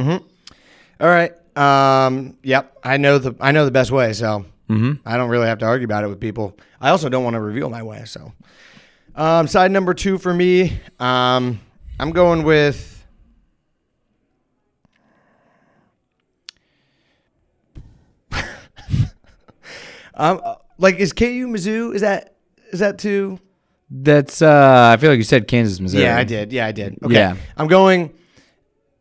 [SPEAKER 2] All right. Um, yep. I know the I know the best way, so I don't really have to argue about it with people. I also don't want to reveal my way. So, um, side number two for me, um, I'm going with. um, uh, like is KU Mizzou? Is that is that too?
[SPEAKER 1] That's uh, I feel like you said Kansas, Missouri.
[SPEAKER 2] Yeah, I did. Yeah, I did. Okay.
[SPEAKER 1] Yeah.
[SPEAKER 2] I'm going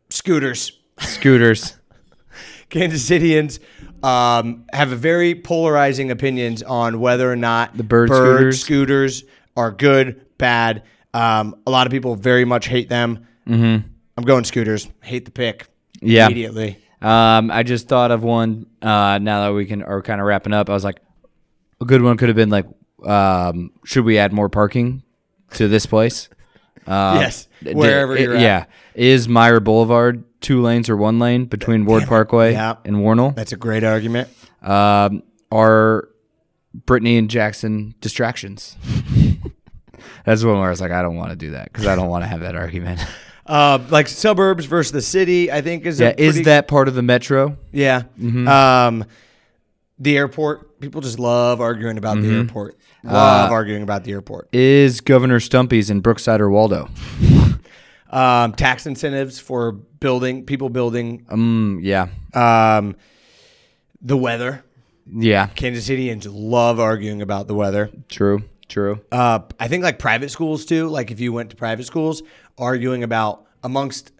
[SPEAKER 2] scooters.
[SPEAKER 1] Scooters.
[SPEAKER 2] Kansas Cityans um, have a very polarizing opinions on whether or not the
[SPEAKER 1] bird scooters.
[SPEAKER 2] scooters are good, bad. Um, a lot of people very much hate them. Mm-hmm. I'm going scooters. Hate the pick.
[SPEAKER 1] Yeah.
[SPEAKER 2] Immediately.
[SPEAKER 1] Um, I just thought of one. Uh, now that we can are kind of wrapping up, I was like, a good one could have been like, um, should we add more parking to this place? Uh,
[SPEAKER 2] Yes, wherever
[SPEAKER 1] d-
[SPEAKER 2] you're at.
[SPEAKER 1] Yeah, is Meyer Boulevard two lanes or one lane between Ward Parkway
[SPEAKER 2] Yeah.
[SPEAKER 1] and Wornall?
[SPEAKER 2] That's a great argument.
[SPEAKER 1] Um, are Brittany and Jackson distractions? That's one where I was like, I don't want to do that because I don't want to have that argument.
[SPEAKER 2] Uh, like suburbs versus the city, I think is a
[SPEAKER 1] yeah, is that part of the metro?
[SPEAKER 2] yeah.
[SPEAKER 1] Mm-hmm.
[SPEAKER 2] Um, the airport. People just love arguing about
[SPEAKER 1] Mm-hmm.
[SPEAKER 2] the airport.
[SPEAKER 1] Uh,
[SPEAKER 2] Love arguing about the airport.
[SPEAKER 1] Is Governor Stumpy's in Brookside or Waldo?
[SPEAKER 2] Um, tax incentives for building people building.
[SPEAKER 1] Um, yeah,
[SPEAKER 2] Um, the weather.
[SPEAKER 1] yeah,
[SPEAKER 2] Kansas Cityans love arguing about the weather.
[SPEAKER 1] true, true.
[SPEAKER 2] Uh, I think like private schools too. Like if you went to private schools, arguing about amongst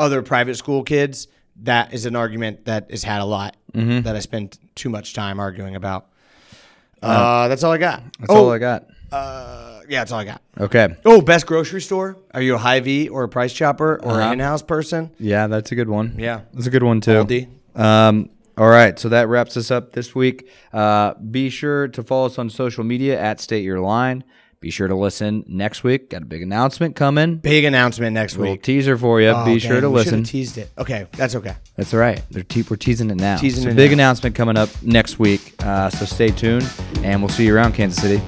[SPEAKER 2] other private school kids, that is an argument that is had a lot
[SPEAKER 1] Mm-hmm.
[SPEAKER 2] that I spend too much time arguing about. Uh, that's all I got.
[SPEAKER 1] That's
[SPEAKER 2] oh,
[SPEAKER 1] all I got.
[SPEAKER 2] Uh, yeah, that's all I got.
[SPEAKER 1] Okay,
[SPEAKER 2] Oh, best grocery store? Are you a Hy-Vee or a price chopper or
[SPEAKER 1] Uh-huh.
[SPEAKER 2] an in-house person?
[SPEAKER 1] yeah, that's a good one.
[SPEAKER 2] Yeah.
[SPEAKER 1] that's a good one too.
[SPEAKER 2] Aldi.
[SPEAKER 1] Um, all right, so that wraps us up this week. Uh, be sure to follow us on social media at State Your Line. Be sure to listen next week. Got a big announcement coming.
[SPEAKER 2] Big announcement next
[SPEAKER 1] Little
[SPEAKER 2] week.
[SPEAKER 1] teaser for you.
[SPEAKER 2] Oh,
[SPEAKER 1] be sure
[SPEAKER 2] dang,
[SPEAKER 1] to
[SPEAKER 2] we should've
[SPEAKER 1] listen.
[SPEAKER 2] Teased it. Okay, that's okay.
[SPEAKER 1] That's all right. They're te- we're teasing it now.
[SPEAKER 2] Teasing
[SPEAKER 1] so
[SPEAKER 2] it
[SPEAKER 1] big
[SPEAKER 2] now.
[SPEAKER 1] announcement coming up next week. Uh, so stay tuned, and we'll see you around Kansas City.